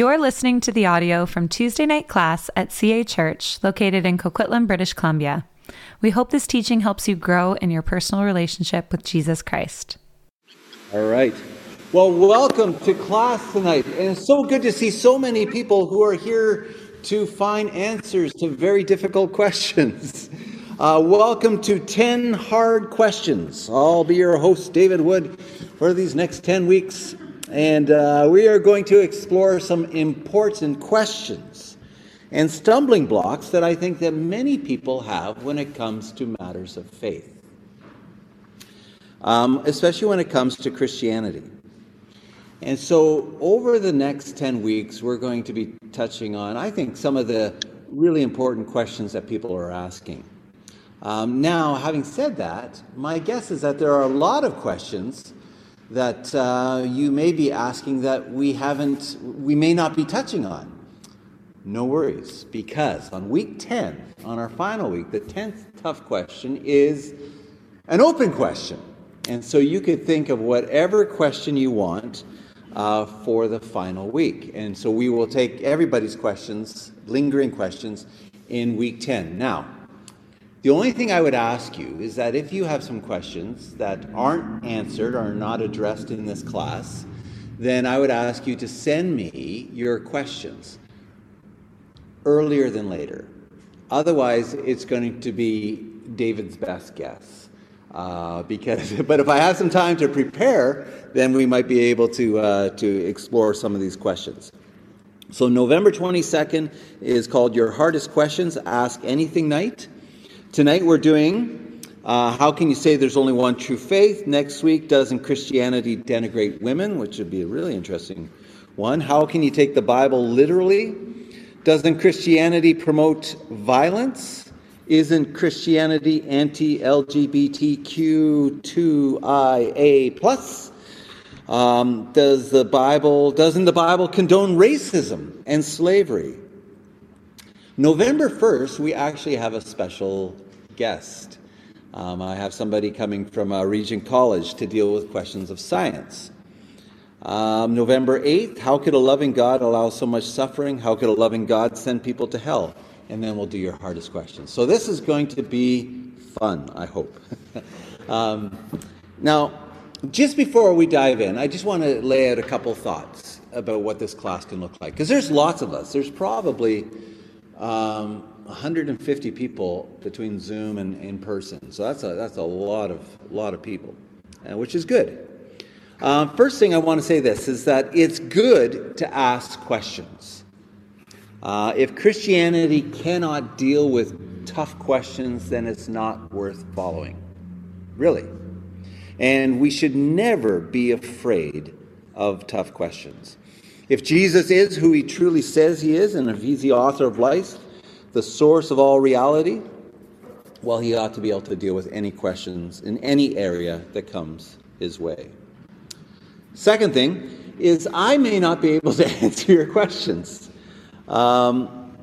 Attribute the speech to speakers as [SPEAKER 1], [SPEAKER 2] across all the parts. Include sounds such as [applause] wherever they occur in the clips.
[SPEAKER 1] You're listening to the audio from Tuesday night class at CA Church, located in Coquitlam, British Columbia. We hope this teaching helps you grow in your personal relationship with Jesus Christ.
[SPEAKER 2] All right. Well, welcome to class tonight. And it's so good to see so many people who are here to find answers to very difficult [laughs] questions. Uh, welcome to 10 Hard Questions. I'll be your host, David Wood, for these next 10 weeks. And uh, we are going to explore some important questions and stumbling blocks that I think that many people have when it comes to matters of faith, um, especially when it comes to Christianity. And so, over the next 10 weeks, we're going to be touching on, I think, some of the really important questions that people are asking. Um, now, having said that, my guess is that there are a lot of questions that uh, you may be asking that we haven't, we may not be touching on. No worries, because on week 10, on our final week, the 10th tough question is an open question. And so you could think of whatever question you want uh, for the final week. And so we will take everybody's questions, lingering questions, in week 10. Now, the only thing I would ask you is that if you have some questions that aren't answered or not addressed in this class, then I would ask you to send me your questions earlier than later. Otherwise, it's going to be David's best guess. Uh, because, [laughs] but if I have some time to prepare, then we might be able to uh, to explore some of these questions. So November 22nd is called Your Hardest Questions Ask Anything Night. Tonight we're doing uh, How Can You Say There's Only One True Faith? Next week, Doesn't Christianity Denigrate Women? Which would be a really interesting one. How Can You Take the Bible Literally? Doesn't Christianity Promote Violence? Isn't Christianity anti LGBTQ2IA? plus? Um, does the Bible, doesn't the Bible condone racism and slavery? November 1st, we actually have a special guest. Um, I have somebody coming from uh, Regent College to deal with questions of science. Um, November 8th, how could a loving God allow so much suffering? How could a loving God send people to hell? And then we'll do your hardest questions. So this is going to be fun, I hope. [laughs] um, now, just before we dive in, I just want to lay out a couple thoughts about what this class can look like. Because there's lots of us. There's probably um, 150 people between Zoom and in person. So that's a, that's a lot of, lot of people, which is good. Uh, first thing I want to say this is that it's good to ask questions. Uh, if Christianity cannot deal with tough questions, then it's not worth following. Really. And we should never be afraid of tough questions. If Jesus is who he truly says he is, and if he's the author of life, the source of all reality, well, he ought to be able to deal with any questions in any area that comes his way. Second thing is, I may not be able to [laughs] answer your questions. Um,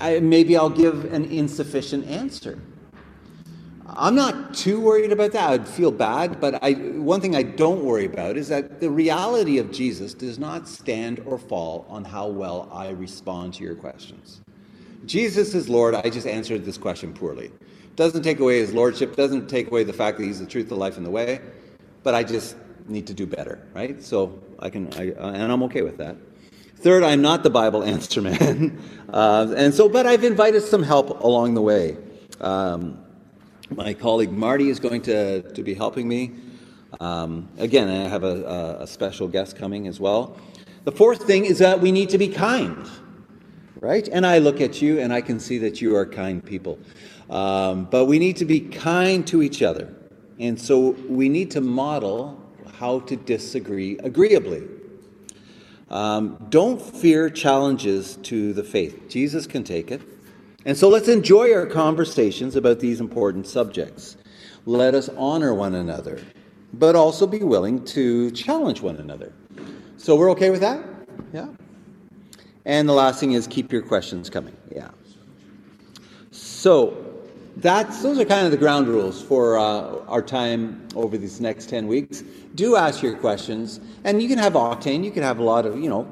[SPEAKER 2] I, maybe I'll give an insufficient answer. I'm not too worried about that. I'd feel bad, but I, one thing I don't worry about is that the reality of Jesus does not stand or fall on how well I respond to your questions. Jesus is Lord. I just answered this question poorly. Doesn't take away his lordship, doesn't take away the fact that he's the truth, the life, and the way, but I just need to do better, right? So I can, I, and I'm okay with that. Third, I'm not the Bible [laughs] answer man. Uh, and so, but I've invited some help along the way. Um, my colleague Marty is going to, to be helping me. Um, again, I have a, a, special guest coming as well. The fourth thing is that we need to be kind, right? And I look at you and I can see that you are kind people. Um, but we need to be kind to each other. And so we need to model how to disagree agreeably. Um, don't fear challenges to the faith. Jesus can take it. And so let's enjoy our conversations about these important subjects. Let us honor one another, but also be willing to challenge one another. So we're okay with that? Yeah. And the last thing is keep your questions coming. Yeah. So that's those are kind of the ground rules for uh, our time over these next 10 weeks. Do ask your questions, and you can have octane, you can have a lot of, you know,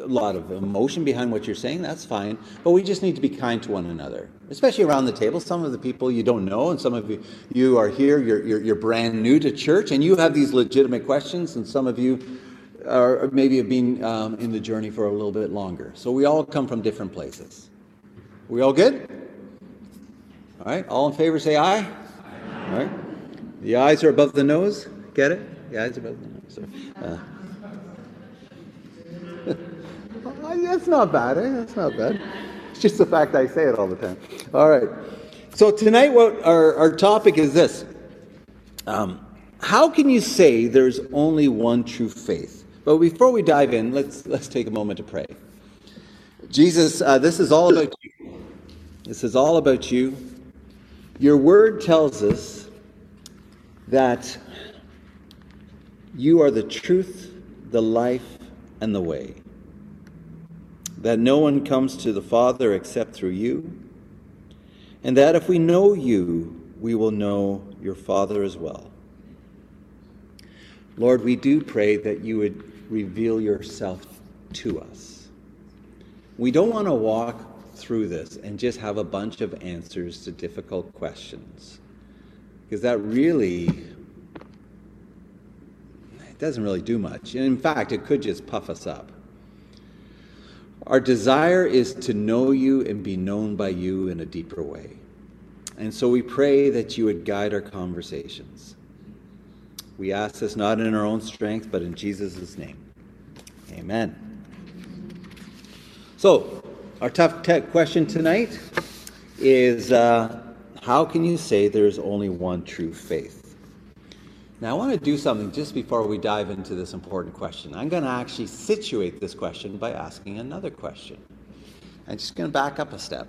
[SPEAKER 2] a lot of emotion behind what you're saying, that's fine. But we just need to be kind to one another, especially around the table. Some of the people you don't know, and some of you, you are here, you're, you're, you're brand new to church, and you have these legitimate questions, and some of you are maybe have been um, in the journey for a little bit longer. So we all come from different places. We all good? All right, all in favor say aye. aye. All right. The eyes are above the nose. Get it? The eyes are above the nose. Uh, [laughs] That's not bad, eh? That's not bad. It's just the fact I say it all the time. All right. So tonight, what our, our topic is this: um, How can you say there's only one true faith? But before we dive in, let's let's take a moment to pray. Jesus, uh, this is all about you. This is all about you. Your word tells us that you are the truth, the life, and the way that no one comes to the Father except through you, and that if we know you, we will know your Father as well. Lord, we do pray that you would reveal yourself to us. We don't want to walk through this and just have a bunch of answers to difficult questions, because that really it doesn't really do much. In fact, it could just puff us up. Our desire is to know you and be known by you in a deeper way. And so we pray that you would guide our conversations. We ask this not in our own strength, but in Jesus' name. Amen. So, our tough tech question tonight is uh, how can you say there's only one true faith? Now, I want to do something just before we dive into this important question. I'm going to actually situate this question by asking another question. I'm just going to back up a step.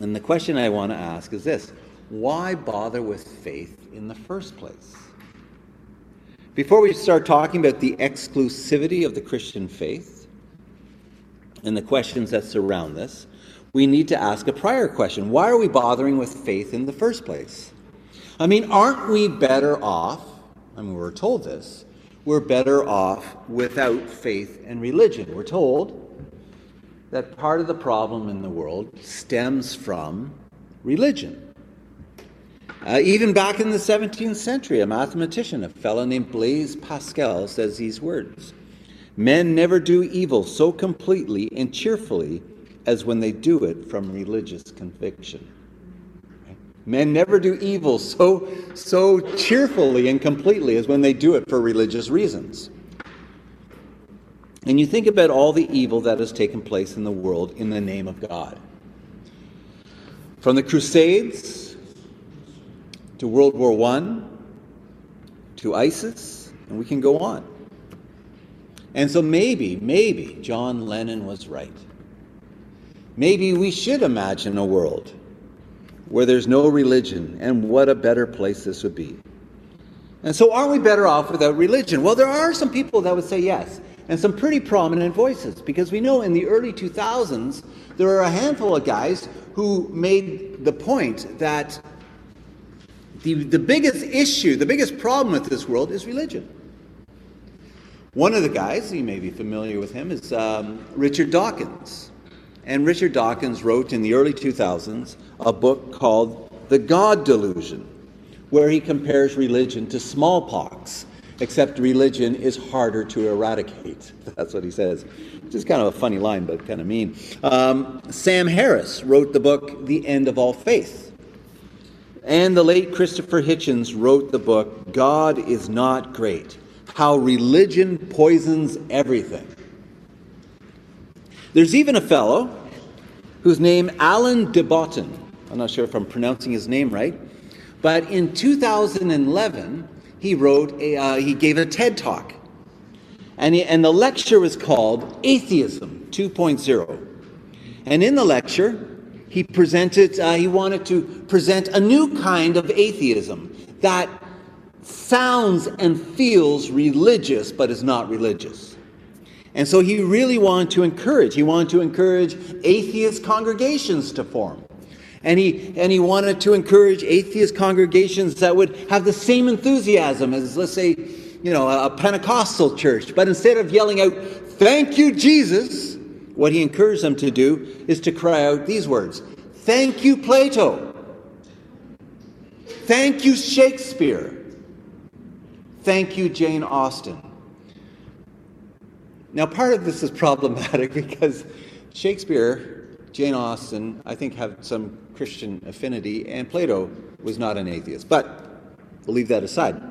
[SPEAKER 2] And the question I want to ask is this Why bother with faith in the first place? Before we start talking about the exclusivity of the Christian faith and the questions that surround this, we need to ask a prior question Why are we bothering with faith in the first place? I mean, aren't we better off? I mean, we're told this. We're better off without faith and religion. We're told that part of the problem in the world stems from religion. Uh, even back in the 17th century, a mathematician, a fellow named Blaise Pascal, says these words Men never do evil so completely and cheerfully as when they do it from religious conviction. Men never do evil so, so cheerfully and completely as when they do it for religious reasons. And you think about all the evil that has taken place in the world in the name of God. From the Crusades to World War I to ISIS, and we can go on. And so maybe, maybe John Lennon was right. Maybe we should imagine a world where there's no religion, and what a better place this would be. And so, are we better off without religion? Well, there are some people that would say yes, and some pretty prominent voices, because we know in the early 2000s, there were a handful of guys who made the point that the, the biggest issue, the biggest problem with this world is religion. One of the guys, you may be familiar with him, is um, Richard Dawkins. And Richard Dawkins wrote in the early 2000s a book called The God Delusion, where he compares religion to smallpox, except religion is harder to eradicate. [laughs] That's what he says. Which is kind of a funny line, but kind of mean. Um, Sam Harris wrote the book The End of All Faith. And the late Christopher Hitchens wrote the book God is Not Great How Religion Poisons Everything. There's even a fellow whose name Alan de Botton. I'm not sure if I'm pronouncing his name right, but in 2011 he wrote a, uh, he gave a TED talk, and he, and the lecture was called Atheism 2.0. And in the lecture, he presented uh, he wanted to present a new kind of atheism that sounds and feels religious but is not religious. And so he really wanted to encourage, he wanted to encourage atheist congregations to form. And he, and he wanted to encourage atheist congregations that would have the same enthusiasm as, let's say, you know, a Pentecostal church. But instead of yelling out thank you, Jesus, what he encouraged them to do is to cry out these words Thank you, Plato. Thank you, Shakespeare. Thank you, Jane Austen. Now, part of this is problematic [laughs] because Shakespeare, Jane Austen, I think have some Christian affinity, and Plato was not an atheist. But we'll leave that aside.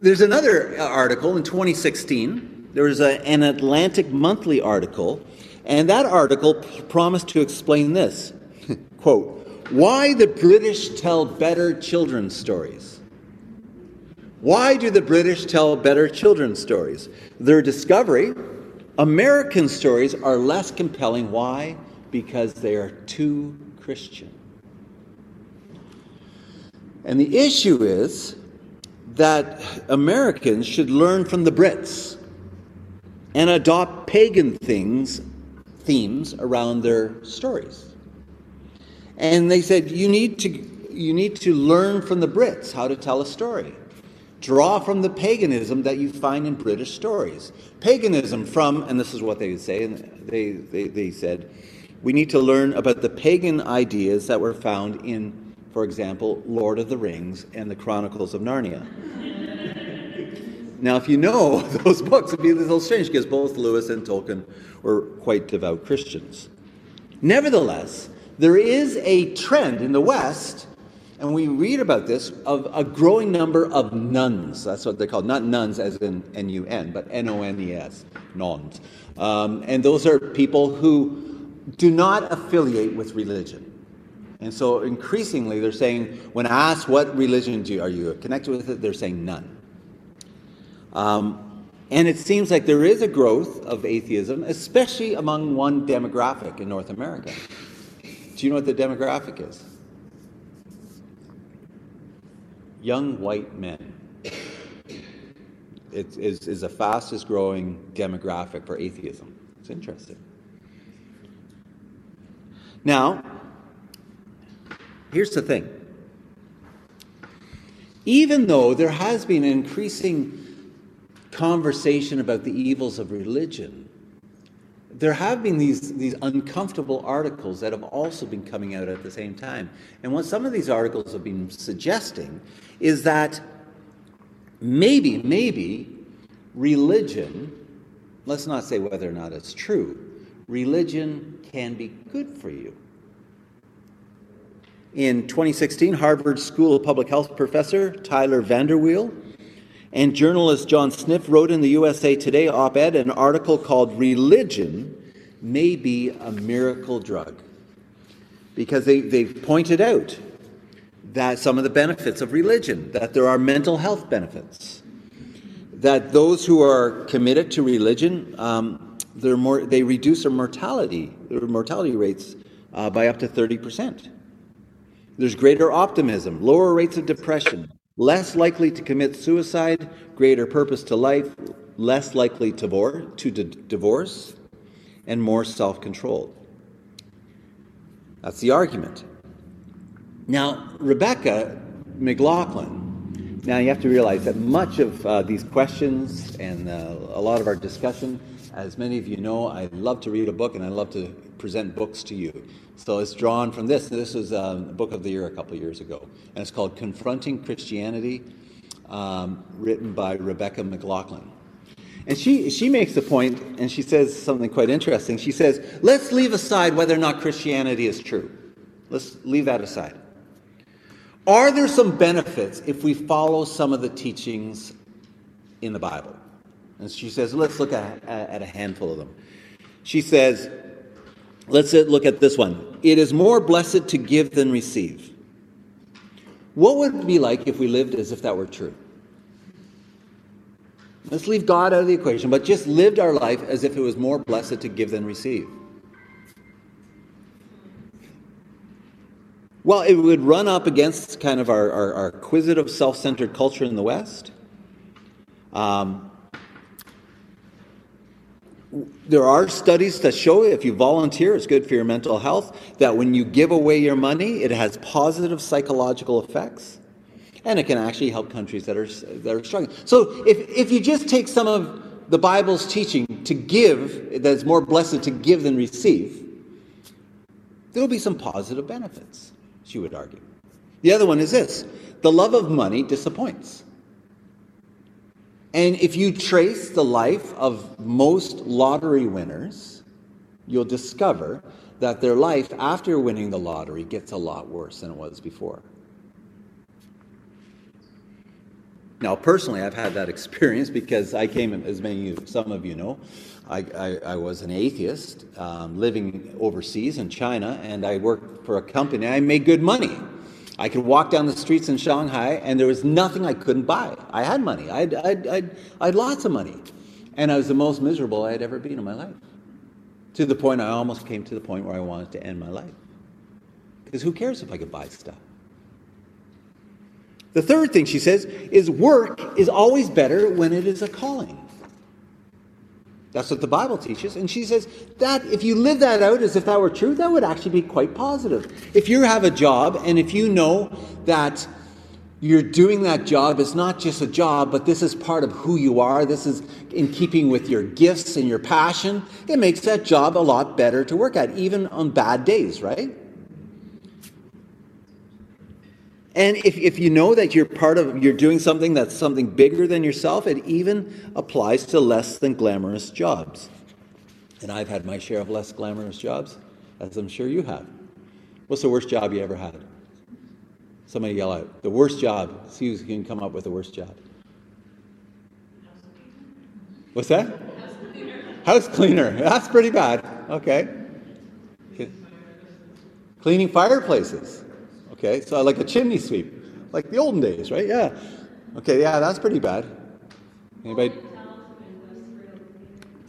[SPEAKER 2] There's another article in 2016. There was a, an Atlantic Monthly article, and that article promised to explain this [laughs] quote, why the British tell better children's stories. Why do the British tell better children's stories? Their discovery American stories are less compelling. Why? Because they are too Christian. And the issue is that Americans should learn from the Brits and adopt pagan things, themes around their stories. And they said, you need to, you need to learn from the Brits how to tell a story. Draw from the paganism that you find in British stories. Paganism from, and this is what they would say, and they, they, they said, we need to learn about the pagan ideas that were found in, for example, Lord of the Rings and the Chronicles of Narnia. Now, if you know [laughs] those books, it'd be a little strange because both Lewis and Tolkien were quite devout Christians. Nevertheless, there is a trend in the West, and we read about this, of a growing number of nuns. That's what they're called. Not nuns as in N U N, but N O N E S, nons. Um, and those are people who do not affiliate with religion. And so increasingly they're saying, when asked what religion do you, are you connected with it, they're saying none. Um, and it seems like there is a growth of atheism, especially among one demographic in North America. Do you know what the demographic is? Young white men. It is, is the fastest growing demographic for atheism. It's interesting. Now, here's the thing. Even though there has been an increasing conversation about the evils of religion, there have been these, these uncomfortable articles that have also been coming out at the same time. And what some of these articles have been suggesting is that maybe, maybe religion, let's not say whether or not it's true, religion can be good for you. In 2016, Harvard School of Public Health professor Tyler VanderWeele and journalist John Siniff wrote in the USA Today op ed an article called Religion May Be a Miracle Drug. Because they, they've pointed out that some of the benefits of religion, that there are mental health benefits, that those who are committed to religion, um, more, they reduce their mortality, their mortality rates uh, by up to 30%. There's greater optimism, lower rates of depression, less likely to commit suicide, greater purpose to life, less likely to, to divorce, and more self controlled. That's the argument. Now, Rebecca McLaughlin, now you have to realize that much of uh, these questions and uh, a lot of our discussion, as many of you know, I love to read a book and I love to present books to you. So it's drawn from this. This was um, a book of the year a couple years ago, and it's called Confronting Christianity, um, written by Rebecca McLaughlin. And she, she makes the point, and she says something quite interesting. She says, let's leave aside whether or not Christianity is true. Let's leave that aside. Are there some benefits if we follow some of the teachings in the Bible? And she says, let's look at, at a handful of them. She says, Let's look at this one. It is more blessed to give than receive. What would it be like if we lived as if that were true? Let's leave God out of the equation, but just lived our life as if it was more blessed to give than receive. Well, it would run up against kind of our, our, our acquisitive, self centered culture in the West. Um, there are studies that show if you volunteer, it's good for your mental health, that when you give away your money, it has positive psychological effects. And it can actually help countries that are, that are struggling. So if, if you just take some of the Bible's teaching to give, that it's more blessed to give than receive, there'll be some positive benefits, she would argue. The other one is this the love of money disappoints. And if you trace the life of most lottery winners, you'll discover that their life after winning the lottery gets a lot worse than it was before. Now, personally, I've had that [laughs] experience because I came, as many of you, some of you know, I, I, I was an atheist um, living overseas in China, and I worked for a company. I made good money. I could walk down the streets in Shanghai, and there was nothing I couldn't buy. I had money. I had, lots of money. And I was the most miserable I had ever been in my life. To the point I almost came to the point where I wanted to end my life. Because who cares if I could buy stuff? The third thing she says is work is always better when it is a calling. That's what the Bible teaches. And she says that if you live that out as if that were true, that would actually be quite positive. If you have a job and if you know that you're doing that job, it's not just a job, but this is part of who you are, this is in keeping with your gifts and your passion, it makes that job a lot better to work at, even on bad days, right? And if, if you know that you're part of, you're doing something that's something bigger than yourself, it even applies to less than glamorous jobs. And I've had my share of less glamorous jobs, as I'm sure you have. What's the worst job you ever had? Somebody yell out. The worst job. See who can come up with the worst job. What's that? House cleaner. House cleaner. That's pretty bad. Okay. Cleaning fireplaces. Okay, so like a chimney sweep, like the olden days, right? Yeah. Okay, yeah, that's pretty bad. Anybody?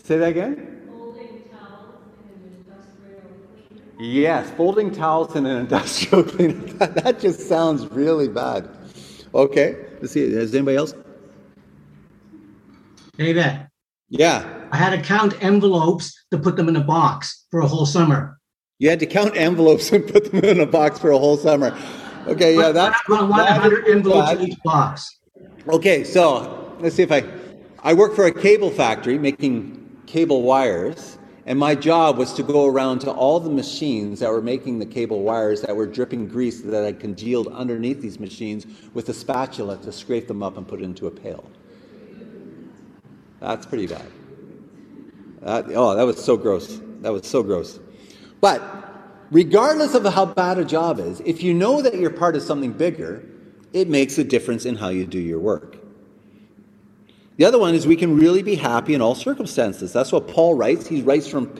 [SPEAKER 2] Say that again? Yes, folding towels in an industrial [laughs] cleaner. That, that just sounds really bad. Okay, let's see. Is anybody else?
[SPEAKER 3] David.
[SPEAKER 2] Yeah.
[SPEAKER 3] I had to count envelopes to put them in a box for a whole summer.
[SPEAKER 2] You had to count envelopes and put them in a box for a whole summer. Okay, yeah, that's
[SPEAKER 3] one hundred envelopes in each box.
[SPEAKER 2] Okay, so let's see if I. I work for a cable factory making cable wires, and my job was to go around to all the machines that were making the cable wires that were dripping grease that I congealed underneath these machines with a spatula to scrape them up and put it into a pail. That's pretty bad. That, oh, that was so gross. That was so gross. But regardless of how bad a job is, if you know that you're part of something bigger, it makes a difference in how you do your work. The other one is we can really be happy in all circumstances. That's what Paul writes. He writes from,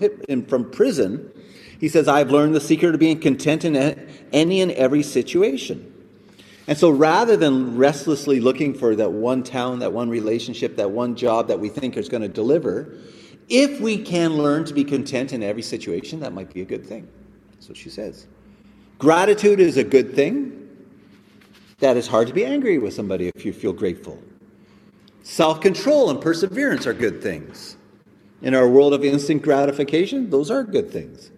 [SPEAKER 2] from prison. He says, I've learned the secret of being content in any and every situation. And so rather than restlessly looking for that one town, that one relationship, that one job that we think is going to deliver, if we can learn to be content in every situation, that might be a good thing. What she says. Gratitude is a good thing. That is hard to be angry with somebody if you feel grateful. Self control and perseverance are good things. In our world of instant gratification, those are good things.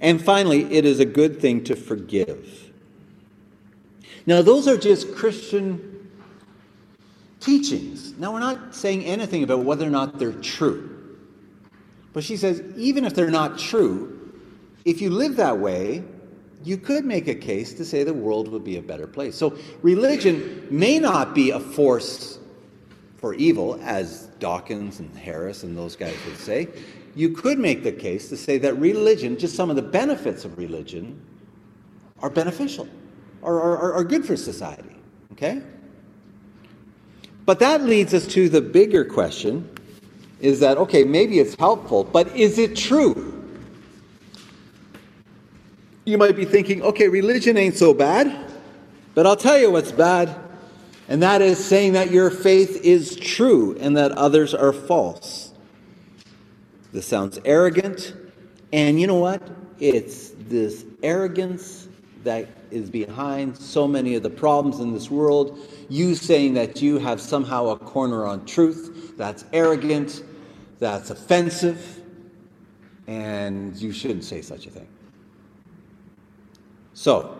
[SPEAKER 2] And finally, it is a good thing to forgive. Now, those are just Christian teachings. Now, we're not saying anything about whether or not they're true. But she says, even if they're not true, if you live that way, you could make a case to say the world would be a better place. So religion may not be a force for evil, as Dawkins and Harris and those guys would say. You could make the case to say that religion, just some of the benefits of religion, are beneficial, or are, are good for society. Okay? But that leads us to the bigger question is that, okay, maybe it's helpful, but is it true? You might be thinking, okay, religion ain't so bad, but I'll tell you what's bad, and that is saying that your faith is true and that others are false. This sounds arrogant, and you know what? It's this arrogance that is behind so many of the problems in this world. You saying that you have somehow a corner on truth, that's arrogant, that's offensive, and you shouldn't say such a thing. So,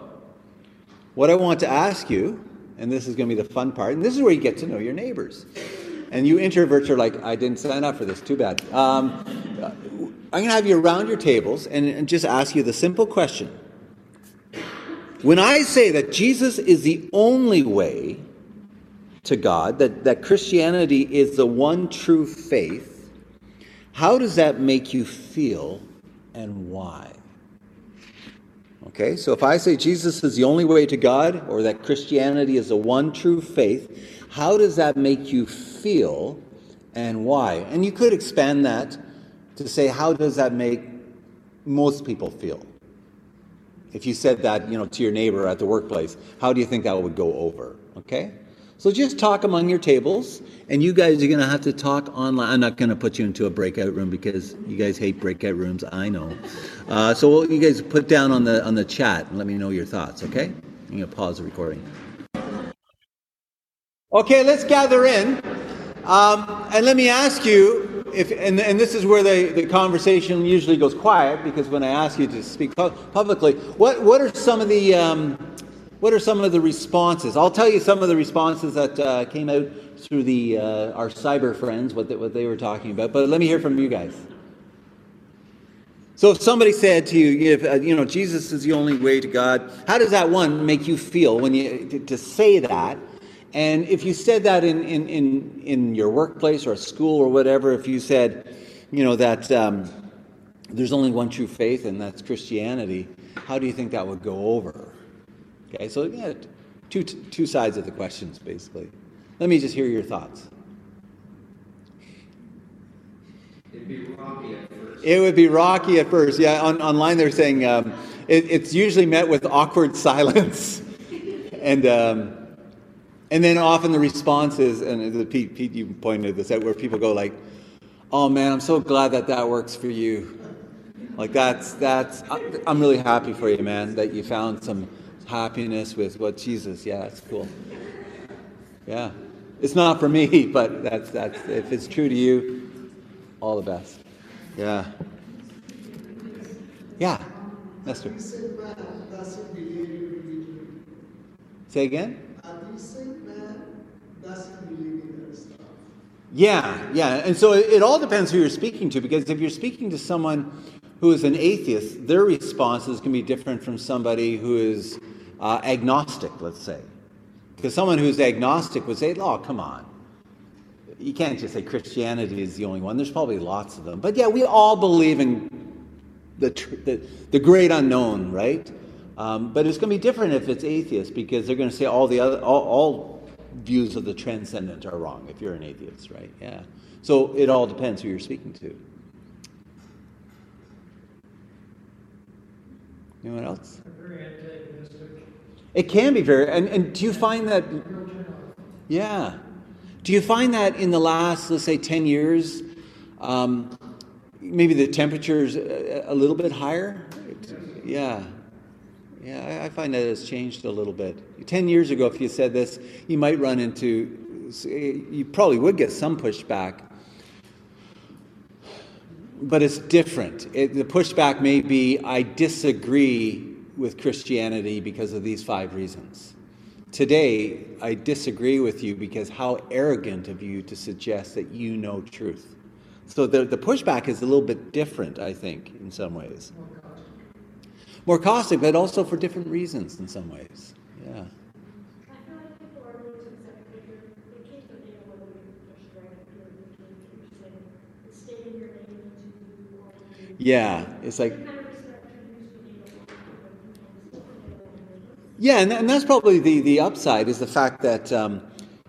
[SPEAKER 2] what I want to ask you, and this is going to be the fun part, and this is where you get to know your neighbors. And you introverts are like, I didn't sign up for this. Too bad. Um, I'm going to have you around your tables and, and just ask you the simple question. When I say that Jesus is the only way to God, that, that Christianity is the one true faith, how does that make you feel and why? Okay, so if I say Jesus is the only way to God or that Christianity is the one true faith, how does that make you feel and why? And you could expand that to say, how does that make most people feel? If you said that, you know, to your neighbor at the workplace, how do you think that would go over? Okay? So just talk among your tables, and you guys are going to have to talk online. I'm not going to put you into a breakout room because you guys hate breakout rooms. I know. Uh, so you guys put down on the on the chat and let me know your thoughts. Okay? I'm going to pause the recording. Okay, let's gather in, um, and let me ask you if, and, and this is where the, the conversation usually goes quiet because when I ask you to speak pu- publicly, what what are some of the um, what are some of the responses? I'll tell you some of the responses that uh, came out through the uh, our cyber friends, what they, what they were talking about. But let me hear from you guys. So if somebody said to you, if, uh, you know, Jesus is the only way to God, how does that one make you feel when you to, to say that? And if you said that in, in, in, in your workplace or school or whatever, if you said, you know, that um, there's only one true faith and that's Christianity, how do you think that would go over? Okay, so yeah, two, two sides of the questions, basically. Let me just hear your thoughts.
[SPEAKER 4] It'd be rocky at first.
[SPEAKER 2] It would be rocky at first. Yeah, on, online they're saying um, it, it's usually met with awkward [laughs] silence. and, um, and then often the response is, and the, Pete, Pete, you pointed this out, where people go like, oh man, I'm so glad that that works for you. Like that's, that's, I'm really happy for you, man, that you found some happiness with what Jesus. Yeah, that's cool. Yeah, it's not for me, [laughs] but that's that's if it's true to you, all the best. Yeah. Yeah, Esther. Say again. Yeah, yeah, and so it, it all depends who you're speaking to, because if you're speaking to someone who is an atheist, their responses can be different from somebody who is uh, agnostic, let's say. Because someone who's agnostic would say, oh, come on. You can't just say Christianity is the only one. There's probably lots of them. But yeah, we all believe in the, the, the great unknown, right? Um, but it's going to be different if it's atheist because they're going to say all the other, all, all views of the transcendent are wrong if you're an atheist, right? Yeah. So it all depends who you're speaking to. Anyone else? It can be very, and, and do you find that, yeah. Do you find that in the last, let's say, 10 years, um, maybe the temperature is a, a, little bit higher? Yeah. Yeah, I, find that it's changed a little bit. 10 years ago, if you said this, you might run into, you probably would get some pushback. But it's different. It, the pushback may be, I disagree with Christianity because of these five reasons. Today, I disagree with you because how arrogant of you to suggest that you know truth. So the, the pushback is a little bit different, I think, in some ways. More caustic, but also for different reasons in some ways. Yeah. Yeah, it's like Yeah, and, and that's probably the, the upside is the fact that um,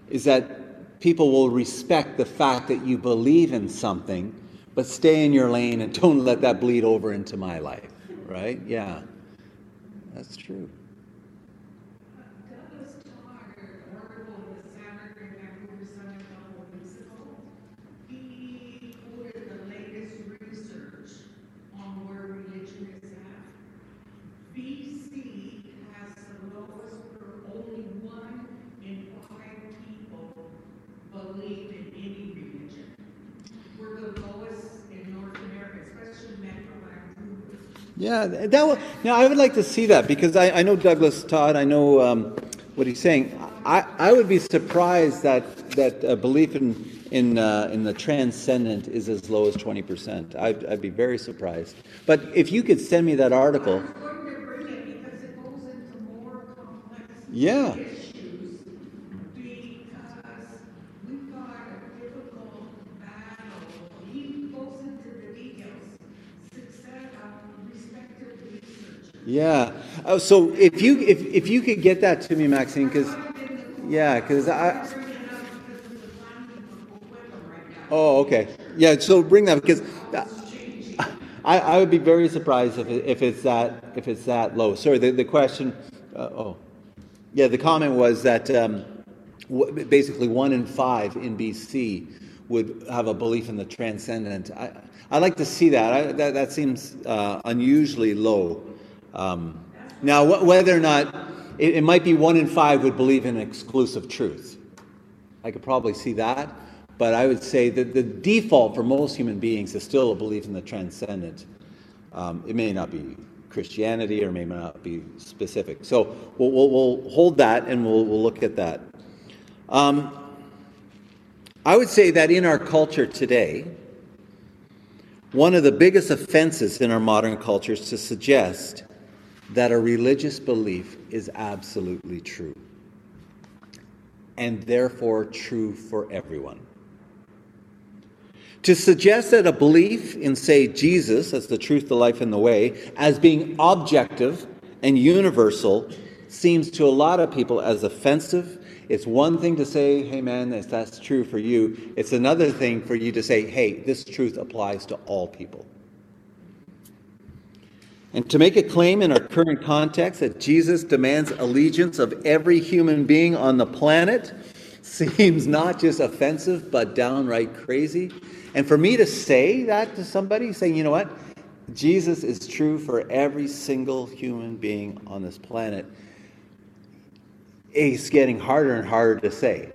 [SPEAKER 2] is that people will respect the fact that you believe in something, but stay in your lane and [laughs] don't let that bleed over into my life, right? Yeah, that's true. Yeah, that will, now I would like to see that because I, I know Douglas Todd, I know um, what he's saying. I, I would be surprised that, that a belief in, in, uh, in the transcendent is as low as 20%. I'd, I'd be very surprised. But if you could send me that article.
[SPEAKER 5] I'm going to bring it because it goes into more complex
[SPEAKER 2] Yeah.
[SPEAKER 5] issues because we've got a difficult battle. He goes into the details, success, um, respective research.
[SPEAKER 2] Yeah. Oh, so if you if, if you could get that to me, Maxine, because yeah, because I. Oh, okay. Yeah. So bring that because I, I would be very surprised if it, if it's that if it's that low. Sorry. The the question. Uh, oh, yeah. The comment was that um, w- basically one in five in BC would have a belief in the transcendent. I I like to see that. I, that that seems uh, unusually low. Um, now, wh- whether or not it, it might be one in five would believe in exclusive truth. I could probably see that, but I would say that the default for most human beings is still a belief in the transcendent. Um, it may not be Christianity or may not be specific. So we'll, we'll, we'll hold that and we'll, we'll look at that. Um, I would say that in our culture today, one of the biggest offenses in our modern culture is to suggest that a religious belief is absolutely true and therefore true for everyone. To suggest that a belief in, say, Jesus as the truth, the life, and the way, as being objective and universal, seems to a lot of people as offensive. It's one thing to say, hey man, that's, true for you. It's another thing for you to say, hey, this truth applies to all people. And to make a claim in our current context that Jesus demands allegiance of every human being on the planet [laughs] seems not just offensive, but downright crazy. And for me to say that to somebody, saying, you know what? Jesus is true for every single human being on this planet, it's getting harder and harder to say.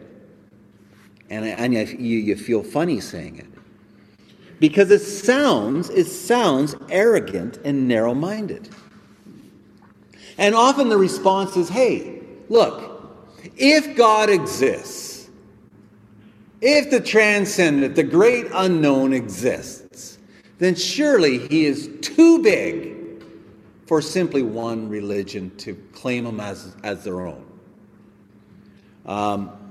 [SPEAKER 2] And, and you, you feel funny saying it because it sounds it sounds arrogant and narrow-minded. And often the response is hey look if god exists if the transcendent the great unknown exists then surely he is too big for simply one religion to claim him as, as their own. Um,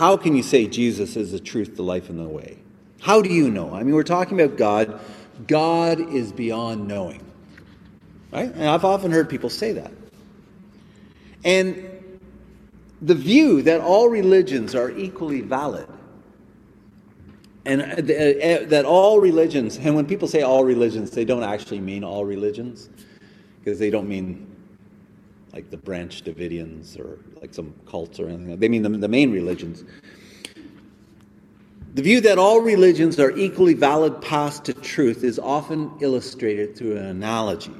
[SPEAKER 2] how can you say Jesus is the truth, the life, and the way? How do you know? I mean, we're talking about God. God is beyond knowing. Right? And I've often heard people say that. And the view that all religions are equally valid, and uh, uh, uh, that all religions, and when people say all religions, they don't actually mean all religions, because they don't mean like the branch Davidians or like some cults or anything. They mean the, the main religions. The view that all religions are equally valid paths to truth is often illustrated through an analogy.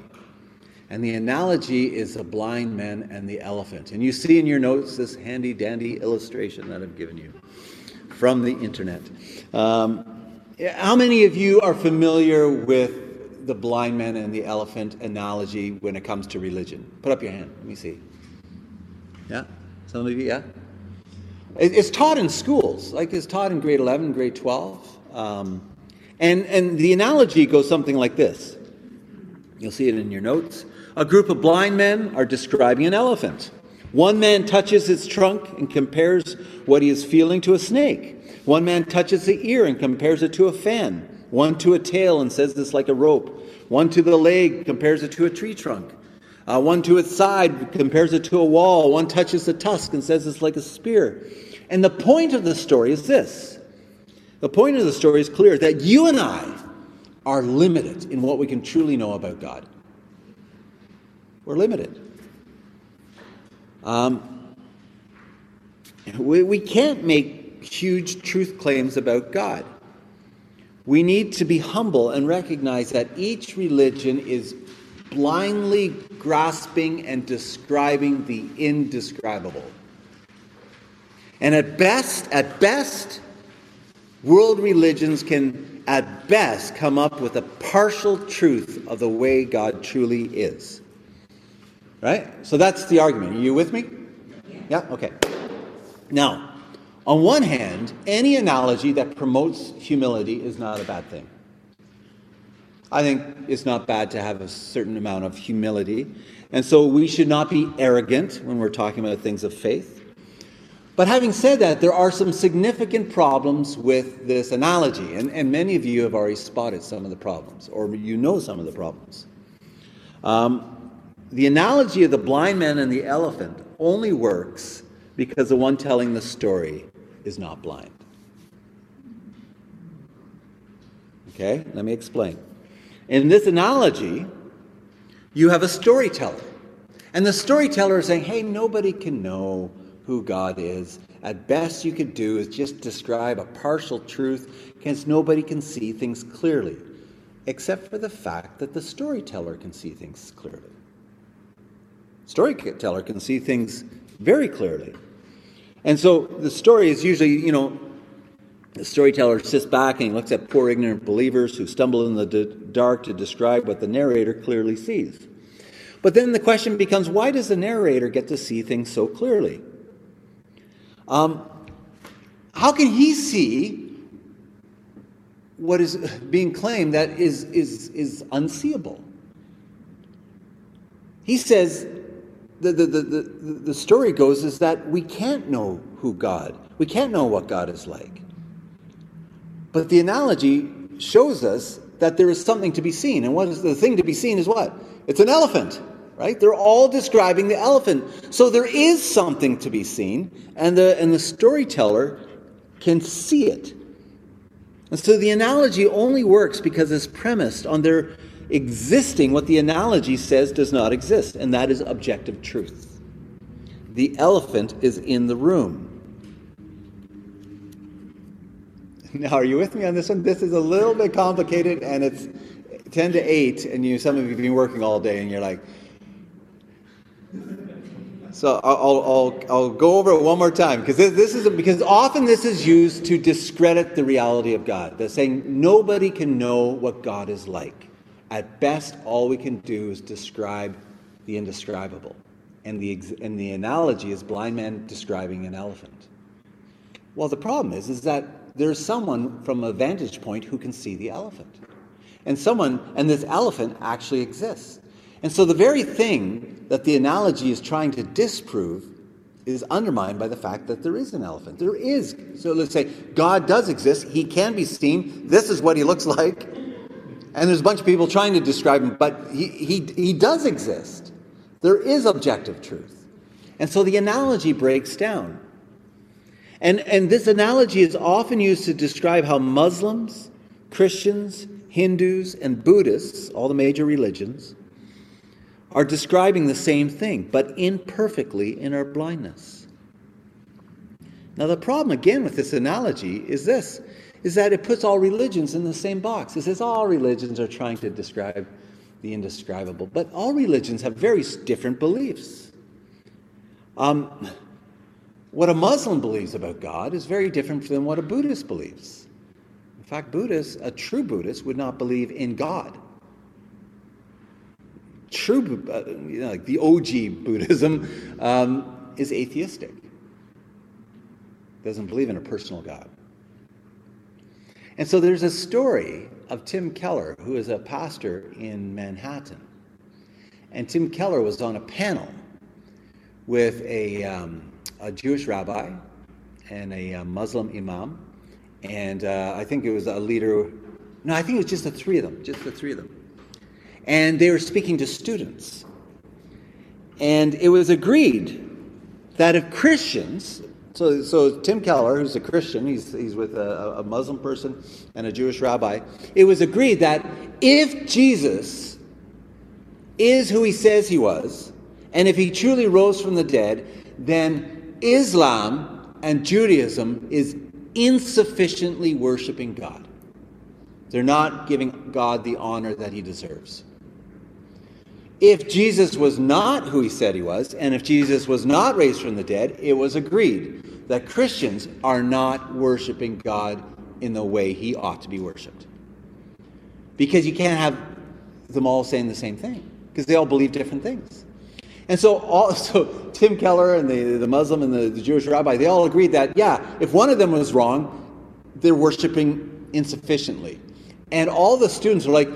[SPEAKER 2] And the analogy is the blind man and the elephant. And you see in your notes this handy dandy illustration that I've given you from the internet. Um, how many of you are familiar with the blind man and the elephant analogy when it comes to religion? Put up your hand. Let me see. Yeah? Some of you, yeah? It's taught in schools, like it's taught in grade 11, grade 12. Um, and, and the analogy goes something like this. You'll see it in your notes. A group of blind men are describing an elephant. One man touches its trunk and compares what he is feeling to a snake. One man touches the ear and compares it to a fan. One to a tail and says it's like a rope. One to the leg compares it to a tree trunk. Uh, one to its side compares it to a wall. One touches the tusk and says it's like a spear. And the point of the story is this the point of the story is clear that you and I are limited in what we can truly know about God. We're limited. Um, we, we can't make huge truth claims about God. We need to be humble and recognize that each religion is blindly grasping and describing the indescribable. And at best, at best, world religions can at best come up with a partial truth of the way God truly is. Right? So that's the argument. Are you with me? Yeah? Okay. Now, On one hand, any analogy that promotes humility is not a bad thing. I think it's not bad to have a certain amount of humility. And so we should not be arrogant when we're talking about things of faith. But having said that, there are some significant problems with this analogy. And, and many of you have already spotted some of the problems, or you know some of the problems. Um, the analogy of the blind man and the elephant only works because the one telling the story is not blind. Okay, let me explain. In this analogy, you have a storyteller. And the storyteller is saying, hey, nobody can know who God is. At best, you could do is just describe a partial truth because nobody can see things clearly, except for the fact that the storyteller can see things clearly. Storyteller can see things very clearly. And so the story is usually, you know, the storyteller sits back and he looks at poor ignorant believers who stumble in the dark to describe what the narrator clearly sees. But then the question becomes why does the narrator get to see things so clearly? Um, how can he see what is being claimed that is, is, is unseeable? He says, the, the, the, the, story goes is that we can't know who God, we can't know what God is like. But the analogy shows us that there is something to be seen. And what is the thing to be seen is what? It's an elephant, right? They're all describing the elephant. So there is something to be seen, and the, and the storyteller can see it. And so the analogy only works because it's premised on their existing what the analogy says does not exist, and that is objective truth. The elephant is in the room. [laughs] Now, are you with me on this one? This is a little bit complicated, and it's 10 to 8, and you some of you have been working all day, and you're like, so I'll, I'll, I'll go over it one more time because this, this is a, because often this is used to discredit the reality of God. They're saying nobody can know what God is like. At best, all we can do is describe the indescribable. And the, and the analogy is blind man describing an elephant. Well, the problem is, is that there's someone from a vantage point who can see the elephant. And someone, and this elephant actually exists. And so the very thing that the analogy is trying to disprove is undermined by the fact that there is an elephant. There is. So let's say God does exist. He can be seen. This is what he looks like. And there's a bunch of people trying to describe him, but he, he, he does exist. There is objective truth. And so the analogy breaks down. And, and this analogy is often used to describe how Muslims, Christians, Hindus, and Buddhists, all the major religions, are describing the same thing, but imperfectly in our blindness. Now, the problem again with this analogy is this is that it puts all religions in the same box. It says all religions are trying to describe the indescribable, but all religions have very different beliefs. Um, what a Muslim believes about God is very different than what a Buddhist believes. In fact, Buddhists, a true Buddhist, would not believe in God. True, uh, you know, like the OG Buddhism, um, is atheistic. Doesn't believe in a personal God. And so there's a story of Tim Keller, who is a pastor in Manhattan. And Tim Keller was on a panel with a, um, a Jewish rabbi and a, a uh, Muslim imam. And uh, I think it was a leader, no, I think it was just the three of them, just the three of them. And they were speaking to students. And it was agreed that if Christians, so, so Tim Keller, who's a Christian, he's, he's with a, a Muslim person and a Jewish rabbi, it was agreed that if Jesus is who he says he was, and if he truly rose from the dead, then Islam and Judaism is insufficiently worshiping God. They're not giving God the honor that he deserves. If Jesus was not who he said he was, and if Jesus was not raised from the dead, it was agreed that Christians are not worshiping God in the way he ought to be worshiped. Because you can't have them all saying the same thing, because they all believe different things. And so, all, [laughs] so Tim Keller and the, the Muslim and the, the Jewish rabbi, they all agreed that, yeah, if one of them was wrong, they're worshiping insufficiently. And all the students were like,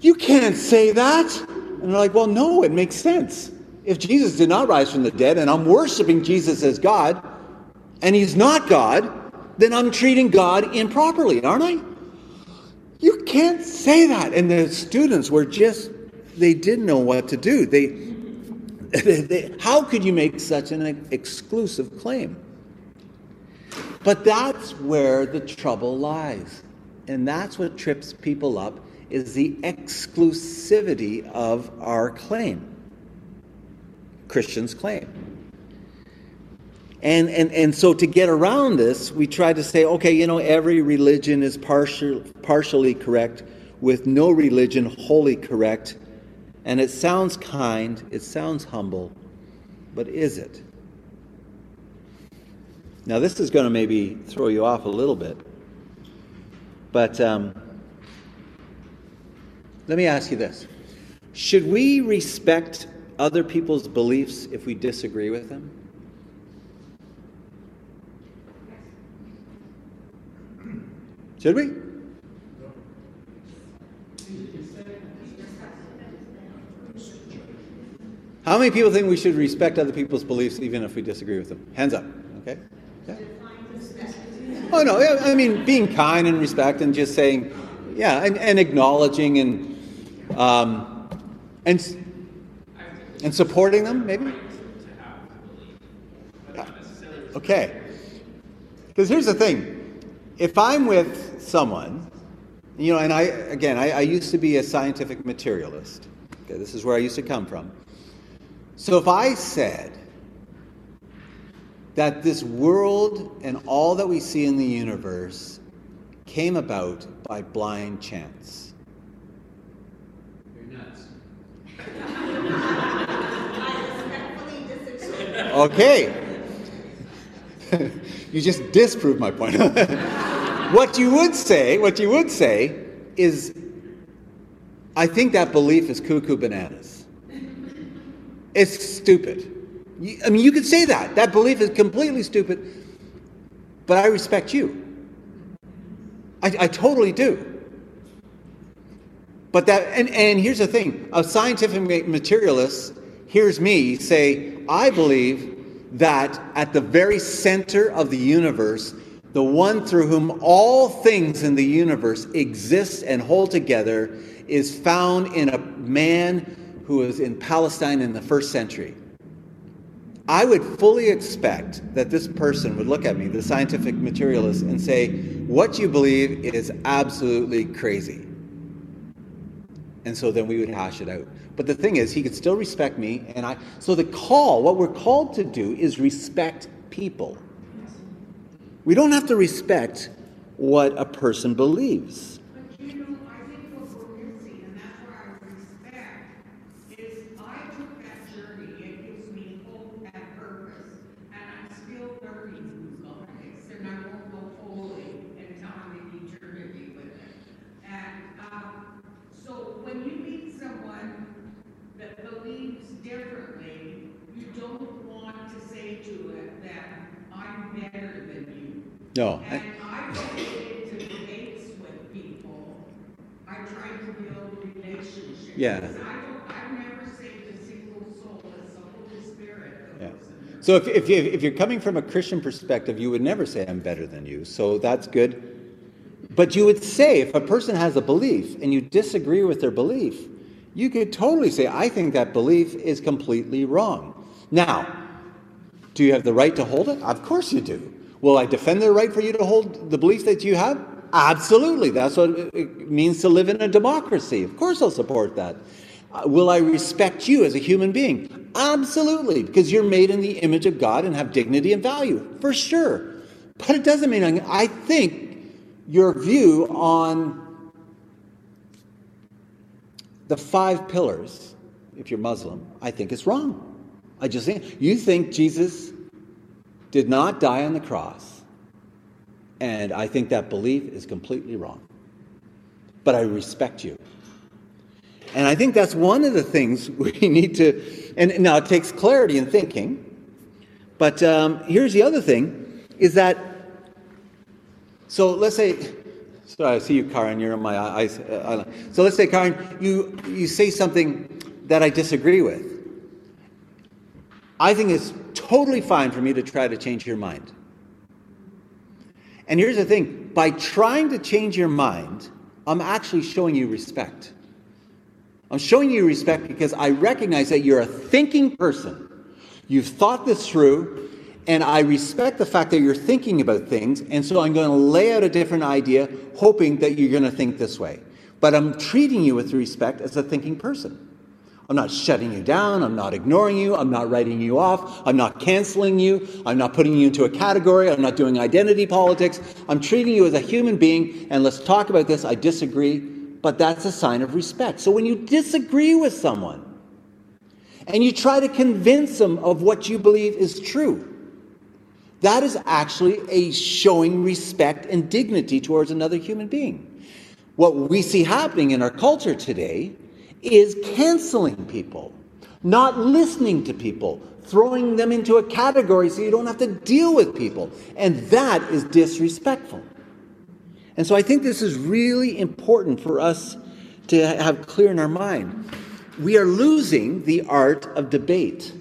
[SPEAKER 2] You can't say that. And they're like, Well, no, it makes sense. If Jesus did not rise from the dead and I'm worshiping Jesus as God and he's not God, then I'm treating God improperly, aren't I? You can't say that. And the students were just, they didn't know what to do. They, [laughs] they, how could you make such an exclusive claim? But that's where the trouble lies. And that's what trips people up is the exclusivity of our claim. Christians claim. And, and, and so to get around this, we try to say, okay, you know, every religion is partial, partially correct, with no religion wholly correct. And it sounds kind, it sounds humble, but is it? Now, this is going to maybe throw you off a little bit. But um, let me ask you this Should we respect other people's beliefs if we disagree with them? Should we? How many people think we should respect other people's beliefs even if we disagree with them? Hands up. Okay. Yeah. Oh no, I mean being kind and respect and just saying, yeah, and, and acknowledging and um, and and supporting them, maybe. Okay. Because here's the thing: if I'm with someone, you know, and I again, I, I used to be a scientific materialist. Okay, this is where I used to come from. So if I said that this world and all that we see in the universe came about by blind chance.
[SPEAKER 4] You're nuts.
[SPEAKER 2] Okay. [laughs] you just disproved my point. [laughs] what you would say, what you would say is I think that belief is cuckoo bananas. It's stupid. I mean, you could say that. That belief is completely stupid, but I respect you. I, I totally do. But that, and, and here's the thing a scientific materialist hears me say, I believe that at the very center of the universe, the one through whom all things in the universe exist and hold together is found in a man who was in Palestine in the first century. I would fully expect that this person would look at me, the scientific materialist, and say, What you believe is absolutely crazy. And so then we would hash it out. But the thing is, he could still respect me, and I. So the call, what we're called to do, is respect people. We don't have to respect what a person believes.
[SPEAKER 5] But you know, I think what we're missing, and that's where I respect, is I took that journey, it gives me hope and purpose, and I'm still learning who's on this, and I won't go fully until I'm in eternity with it. And, um, so when you meet someone that believes differently, you don't want to say to it that I'm better than you.
[SPEAKER 2] No.
[SPEAKER 5] And I get debates with people. I try to build relationships.
[SPEAKER 2] Yeah.
[SPEAKER 5] I don't, I've never saved a single soul. It's the Holy Spirit that
[SPEAKER 2] Yeah.
[SPEAKER 5] lives in there.
[SPEAKER 2] So if, if, you, if you're coming from a Christian perspective, you would never say, I'm better than you. So that's good. But you would say, if a person has a belief and you disagree with their belief, you could totally say, I think that belief is completely wrong. Now, do you have the right to hold it? Of course you do. Will I defend the right for you to hold the belief that you have? Absolutely. That's what it means to live in a democracy. Of course I'll support that. Uh, will I respect you as a human being? Absolutely, because you're made in the image of God and have dignity and value, for sure. But it doesn't mean I, think your view on the five pillars, if you're Muslim, I think is wrong. I just think you think Jesus did not die on the cross, and I think that belief is completely wrong. But I respect you. And I think that's one of the things [laughs] we need to, and now it takes clarity in thinking. But um, here's the other thing is that, so let's say, sorry, I see you, Karen, you're on my eyes. So let's say, Karen, you, you say something that I disagree with. I think it's totally fine for me to try to change your mind. And here's the thing by trying to change your mind, I'm actually showing you respect. I'm showing you respect because I recognize that you're a thinking person. You've thought this through, and I respect the fact that you're thinking about things, and so I'm going to lay out a different idea, hoping that you're going to think this way. But I'm treating you with respect as a thinking person. I'm not shutting you down. I'm not ignoring you. I'm not writing you off. I'm not canceling you. I'm not putting you into a category. I'm not doing identity politics. I'm treating you as a human being, and let's talk about this. I disagree, but that's a sign of respect. So when you disagree with someone and you try to convince them of what you believe is true, that is actually a showing respect and dignity towards another human being. What we see happening in our culture today is canceling people, not listening to people, throwing them into a category so you don't have to deal with people. And that is disrespectful. And so I think this is really important for us to have clear in our mind. We are losing the art of debate.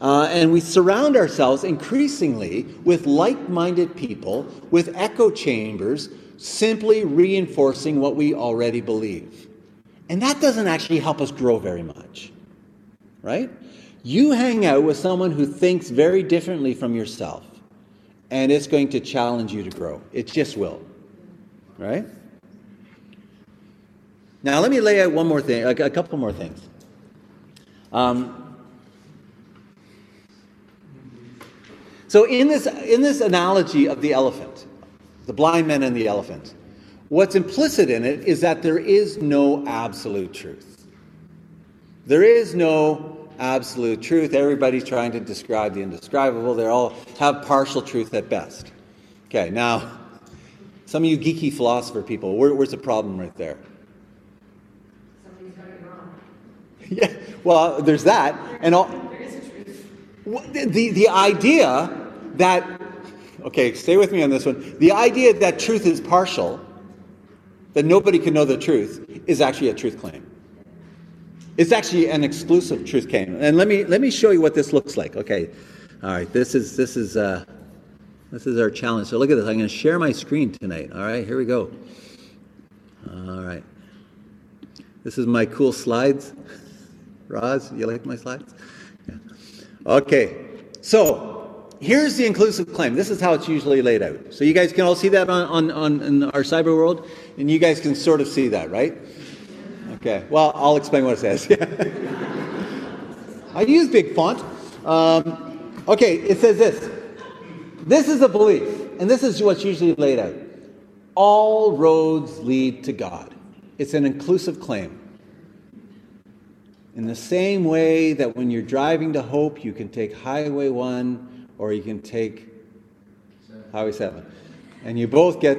[SPEAKER 2] Uh, and we surround ourselves increasingly with like minded people, with echo chambers, simply reinforcing what we already believe. And that doesn't actually help us grow very much, right? You hang out with someone who thinks very differently from yourself, and it's going to challenge you to grow. It just will, right? Now, let me lay out one more thing, a, couple more things. Um, so, in this, in this analogy of the elephant, the blind man and the elephant, What's implicit in it is that there is no absolute truth. There is no absolute truth. Everybody's trying to describe the indescribable. They all have partial truth at best. Okay, now, some of you geeky philosopher people, where, where's the problem right there?
[SPEAKER 5] Somebody's got it wrong. [laughs]
[SPEAKER 2] Yeah, well, there's that. And all,
[SPEAKER 5] There is a truth.
[SPEAKER 2] the, the idea that, okay, stay with me on this one. The idea that truth is partial that nobody can know the truth is actually a truth claim. It's actually an exclusive truth claim. And let me let me show you what this looks like. Okay, all right. This is this is uh, this is our challenge. So look at this. I'm going to share my screen tonight. All right, here we go. All right. This is my cool slides. Roz, you like my slides? Yeah. Okay. So here's the inclusive claim. This is how it's usually laid out. So you guys can all see that on, on, on in our cyber world, and you guys can sort of see that, right? Okay. Well, I'll explain what it says. [laughs] I use big font. Um, okay, it says this. This is a belief, and this is what's usually laid out. All roads lead to God. It's an inclusive claim. In the same way that when you're driving to Hope, you can take Highway 1 or you can take Highway 7. And you both get,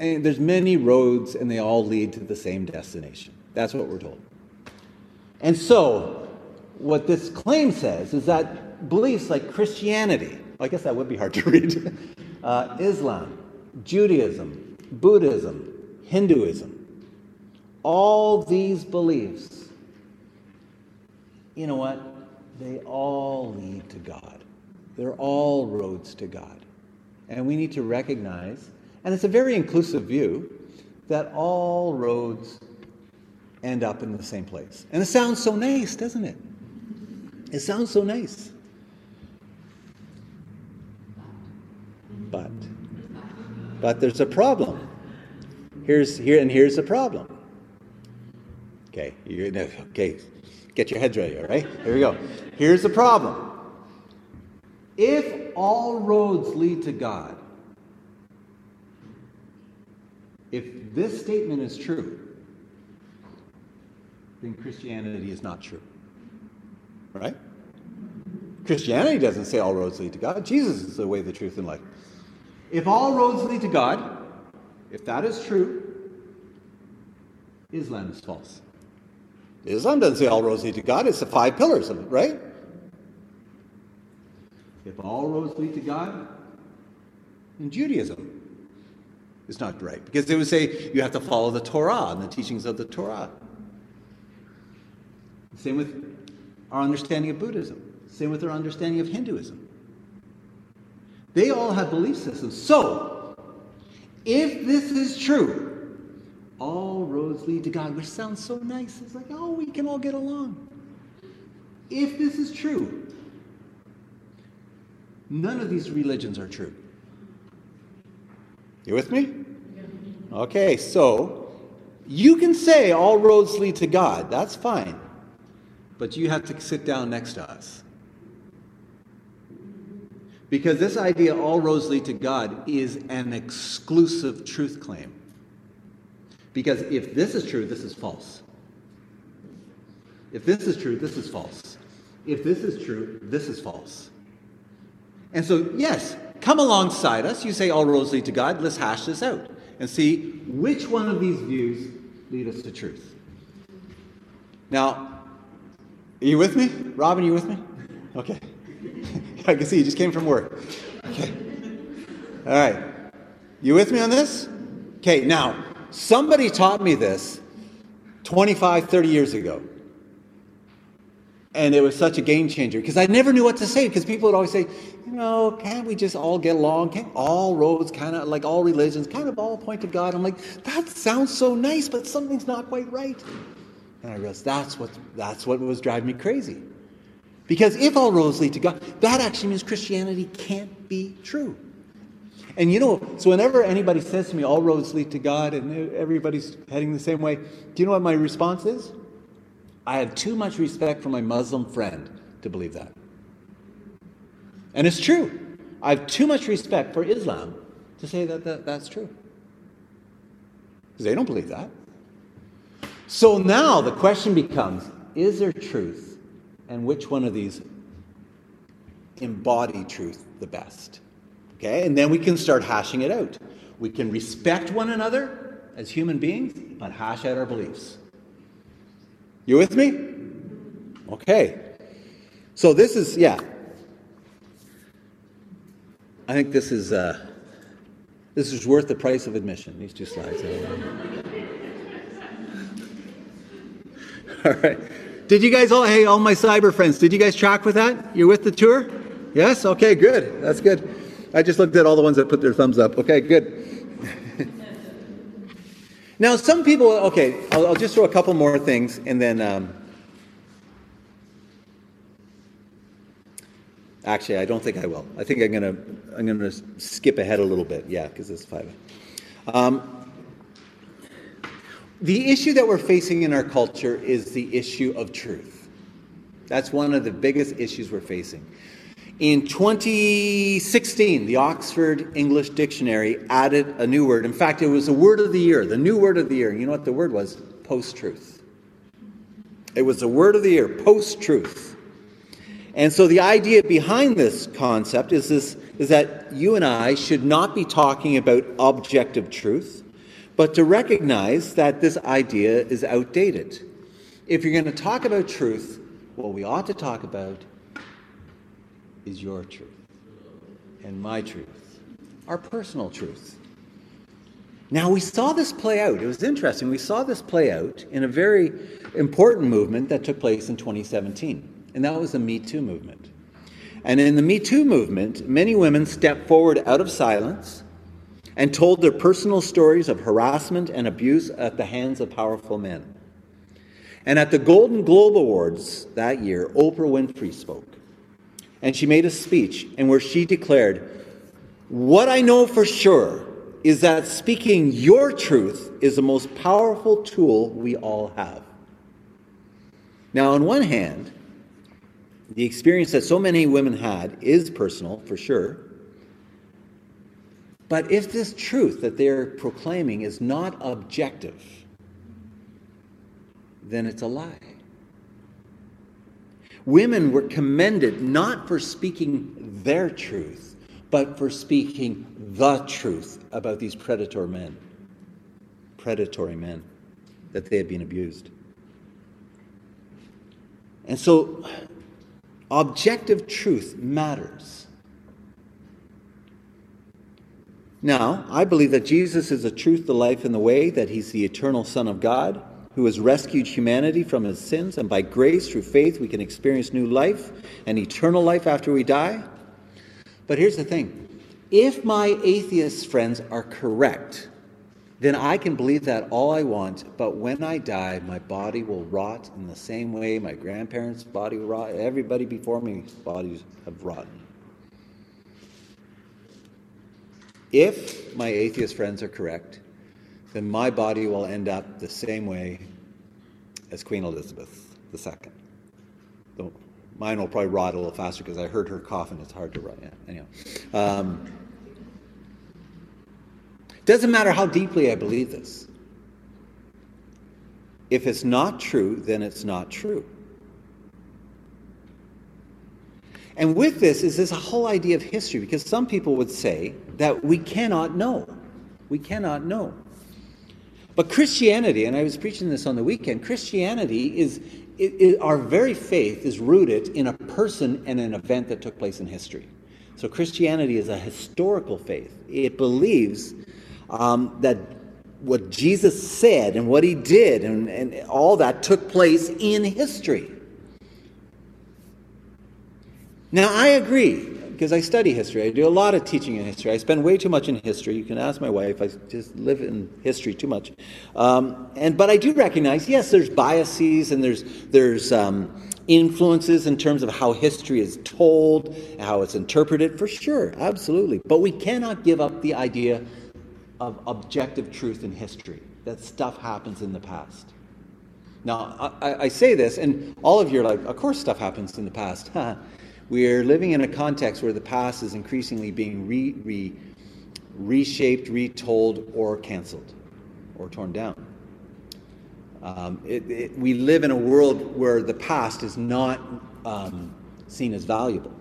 [SPEAKER 2] and there's many roads and they all lead to the same destination. That's what we're told. And so, what this claim says is that beliefs like Christianity, I guess that would be hard to [laughs] read, uh, Islam, Judaism, Buddhism, Hinduism, all these beliefs, you know what? They all lead to God. They're all roads to God. And we need to recognize, and it's a very inclusive view, that all roads end up in the same place. And it sounds so nice, doesn't it? It sounds so nice. But, but there's a problem. Here's here and here's the problem. Okay, you okay, get your heads ready, all right? Here we go. Here's the problem. If all roads lead to God, if this statement is true, then Christianity is not true. Right? Christianity doesn't say all roads lead to God. Jesus is the way, the truth, and life. If all roads lead to God, if that is true, Islam is false. Islam doesn't say all roads lead to God, it's the five pillars of it, right? If all roads lead to God, then Judaism is not right. Because they would say you have to follow the Torah and the teachings of the Torah. Same with our understanding of Buddhism. Same with our understanding of Hinduism. They all have belief systems. So, if this is true, all roads lead to God, which sounds so nice. It's like, oh, we can all get along. If this is true, none of these religions are true. You with me? Okay, so you can say all roads lead to God. That's fine. But you have to sit down next to us. Because this idea, all roads lead to God, is an exclusive truth claim. Because if this is true, this is false. If this is true, this is false. If this is true, this is false. And so, yes, come alongside us. You say all roads lead to God. Let's hash this out and see which one of these views lead us to truth. Now, are you with me? Robin, you with me? Okay. [laughs] I can see you just came from work. Okay. All right. You with me on this? Okay, now, somebody taught me this 25, 30 years ago. And it was such a game changer because I never knew what to say because people would always say, you know, can't we just all get along? Can't all roads kind of like all religions kind of all point to God? I'm like, that sounds so nice, but something's not quite right. And I realized that's what that's what was driving me crazy. Because if all roads lead to God, that actually means Christianity can't be true. And you know, so whenever anybody says to me, all roads lead to God and everybody's heading the same way, do you know what my response is? I have too much respect for my Muslim friend to believe that. And it's true. I have too much respect for Islam to say that, that that's true. Because they don't believe that. So now the question becomes is there truth and which one of these embody truth the best. Okay? And then we can start hashing it out. We can respect one another as human beings, but hash out our beliefs. You with me? Okay. So this is, yeah. I think this is uh, this is worth the price of admission. These two slides. All right. Did you guys all, hey, all my cyber friends, did you guys track with that? You're with the tour? Yes? Okay, good. That's good. I just looked at all the ones that put their thumbs up. Okay, good. Now, some people, okay, I'll, I'll, just throw a couple more things and then. Um, actually, I don't think I will. I think I'm gonna I'm gonna skip ahead a little bit. Yeah, because it's five. Um, the issue that we're facing in our culture is the issue of truth. That's one of the biggest issues we're facing. In 2016, the Oxford English Dictionary added a new word. In fact, it was a word of the year, the new word of the year. You know what the word was? Post truth. It was the word of the year, post truth. And so the idea behind this concept is, this, is that you and I should not be talking about objective truth but to recognize that this idea is outdated. If you're going to talk about truth, what we ought to talk about is your truth and my truth, our personal truth. Now, we saw this play out. It was interesting. We saw this play out in a very important movement that took place in 2017, and that was the Me Too movement. And in the Me Too movement, many women stepped forward out of silence and told their personal stories of harassment and abuse at the hands of powerful men. And at the Golden Globe Awards that year, Oprah Winfrey spoke. And she made a speech in where she declared, What I know for sure is that speaking your truth is the most powerful tool we all have. Now, on one hand, the experience that so many women had is personal, for sure. But if this truth that they're proclaiming is not objective, then it's a lie. Women were commended not for speaking their truth, but for speaking the truth about these predator men, predatory men, that they had been abused. And so, objective truth matters. Now, I believe that Jesus is the truth, the life, and the way, that he's the eternal Son of God who has rescued humanity from his sins, and by grace, through faith, we can experience new life and eternal life after we die. But here's the thing if my atheist friends are correct, then I can believe that all I want, but when I die, my body will rot in the same way my grandparents' body rot, everybody before me's bodies have rotten. If my atheist friends are correct, then my body will end up the same way as Queen Elizabeth II. Though mine will probably rot a little faster because I heard her cough and it's hard to rot. Yeah, anyhow. Um, doesn't matter how deeply I believe this. If it's not true, then it's not true. And with this is this whole idea of history, because some people would say that we cannot know. We cannot know. But Christianity, and I was preaching this on the weekend, Christianity is, it, it, our very faith is rooted in a person and an event that took place in history. So Christianity is a historical faith. It believes um, that what Jesus said and what he did and, and all that took place in history. Now, I agree, because I study history. I do a lot of teaching in history. I spend way too much in history. You can ask my wife. I just live in history too much. Um, and, but I do recognize, yes, there's biases and there's, there's um, influences in terms of how history is told, how it's interpreted, for sure, absolutely. But we cannot give up the idea of objective truth in history, that stuff happens in the past. Now, I, I, say this, and all of you are like, of course, stuff happens in the past. [laughs] we are living in a context where the past is increasingly being re, re, reshaped, retold, or canceled, or torn down. Um, it, it, we live in a world where the past is not um, seen as valuable.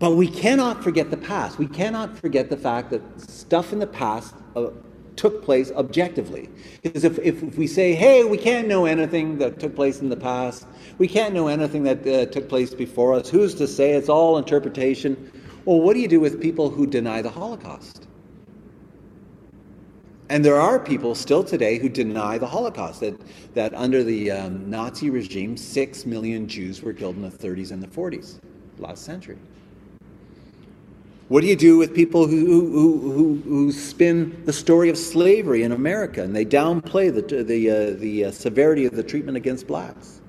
[SPEAKER 2] But we cannot forget the past. We cannot forget the fact that stuff in the past uh, took place objectively. Because if, if, if, we say, hey, we can't know anything that took place in the past, we can't know anything that uh, took place before us, who's to say it's all interpretation? Well, what do you do with people who deny the Holocaust? And there are people still today who deny the Holocaust, that, that under the um, Nazi regime, six million Jews were killed in the 30s and the 40s, last century. What do you do with people who, who, who, who spin the story of slavery in America and they downplay the, the, uh, the uh, severity of the treatment against blacks?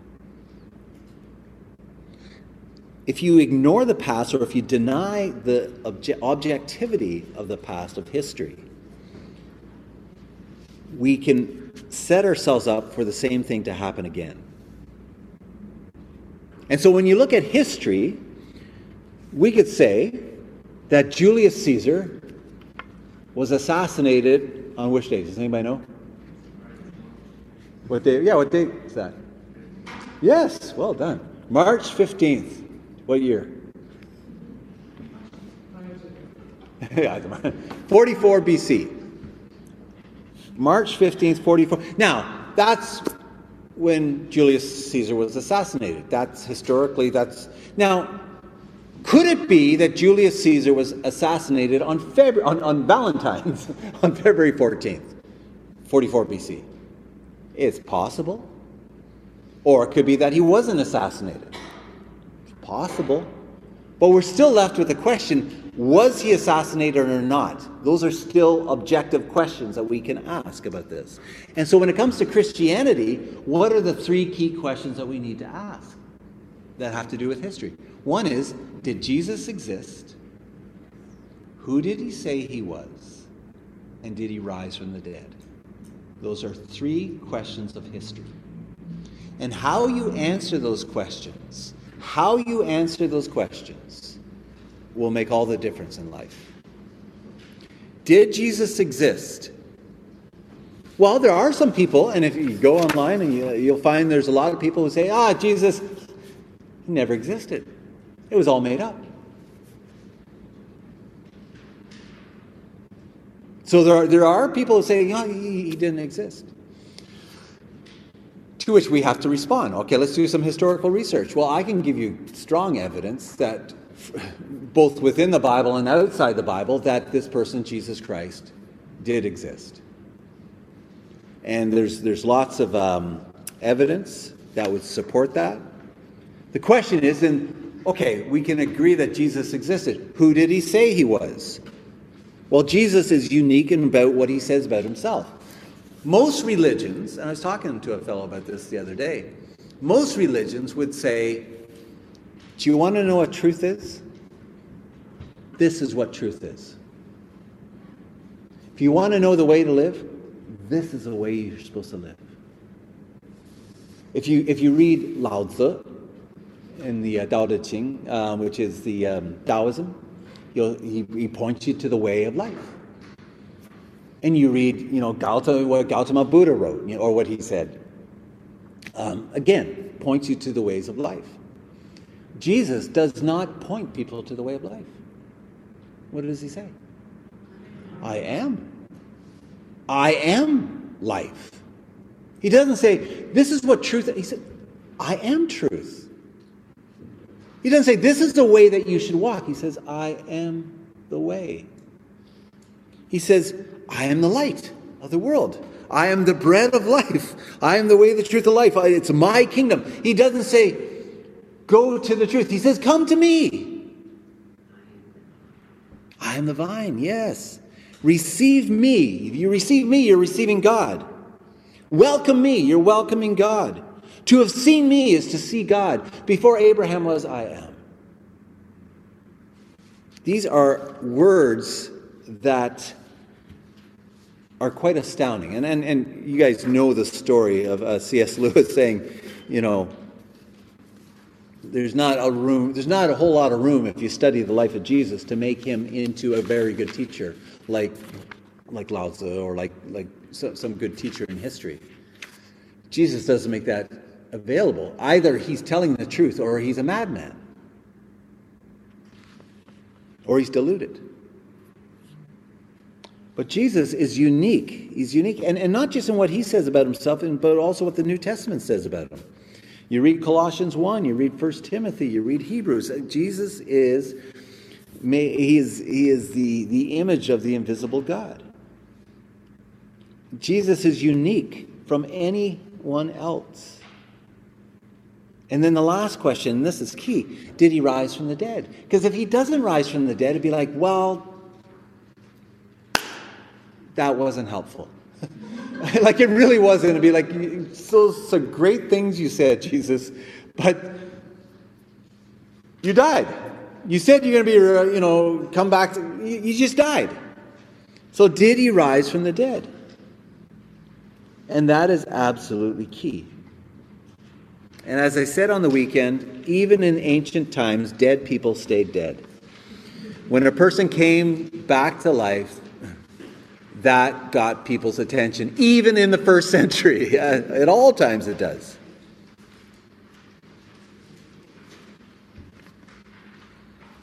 [SPEAKER 2] If you ignore the past or if you deny the obje- objectivity of the past, of history, we can set ourselves up for the same thing to happen again. And so when you look at history, we could say that Julius Caesar was assassinated on which day? Does anybody know? What day? Yeah, what date is that? Yes, well done. March 15th. What year? [laughs] 44 BC. March 15th, 44. Now, that's when Julius Caesar was assassinated. That's historically, that's. Now, could it be that Julius Caesar was assassinated on, February, on, on Valentine's, [laughs] on February 14th, 44 BC? It's possible. Or it could be that he wasn't assassinated. It's possible. But we're still left with the question was he assassinated or not? Those are still objective questions that we can ask about this. And so when it comes to Christianity, what are the three key questions that we need to ask that have to do with history? One is Did Jesus exist? Who did he say he was? And did he rise from the dead? Those are three questions of history. And how you answer those questions, how you answer those questions, will make all the difference in life. Did Jesus exist? Well, there are some people, and if you go online and you, will find there's a lot of people who say, ah, Jesus never existed. It was all made up. So there are, there are people who say, yeah, he, he didn't exist. To which we have to respond. Okay, let's do some historical research. Well, I can give you strong evidence that [laughs] both within the Bible and outside the Bible that this person, Jesus Christ, did exist. And there's, there's lots of um, evidence that would support that. The question is then, okay, we can agree that Jesus existed. Who did he say he was? Well, Jesus is unique in about what he says about himself. Most religions, and I was talking to a fellow about this the other day, most religions would say, Do you want to know what truth is? This is what truth is. If you want to know the way to live, this is the way you're supposed to live. If you, if you read Lao Tzu in the uh, Tao Te Ching, um, which is the um, Taoism, he, he points you to the way of life and you read, you know, Gautama, what Gautama Buddha wrote, you know, or what he said. Um, again, points you to the ways of life. Jesus does not point people to the way of life. What does he say? I am. I am life. He doesn't say, this is what truth is. He said, I am truth. He doesn't say, this is the way that you should walk. He says, I am the way. He says, I am the light of the world. I am the bread of life. I am the way, the truth, the life. It's my kingdom. He doesn't say, go to the truth. He says, come to me. I am the vine, yes. Receive me. If you receive me, you're receiving God. Welcome me, you're welcoming God. To have seen me is to see God. Before Abraham was, I am. These are words that are quite astounding. And, and, and you guys know the story of uh, C.S. [laughs] Lewis saying, you know, there's not a room, there's not a whole lot of room if you study the life of Jesus to make him into a very good teacher, like, like Lao Tzu or like, like some, some good teacher in history. Jesus doesn't make that available. Either he's telling the truth or he's a madman. Or he's deluded. But Jesus is unique. He's unique, and, and not just in what he says about himself, but also what the New Testament says about him. You read Colossians 1, you read 1 Timothy, you read Hebrews. Uh, Jesus is, he is, he is the, the image of the invisible God. Jesus is unique from anyone else. And then the last question, and this is key did he rise from the dead? Because if he doesn't rise from the dead, it'd be like, well, that wasn't helpful. [laughs] like it really wasn't. It'd be like, so, so great things you said, Jesus, but you died. You said you're going to be, uh, you know, come back. To, you, you just died. So did he rise from the dead? And that is absolutely key. And as I said on the weekend, even in ancient times, dead people stayed dead. When a person came back to life, that got people's attention, even in the first century. [laughs] At all times, it does.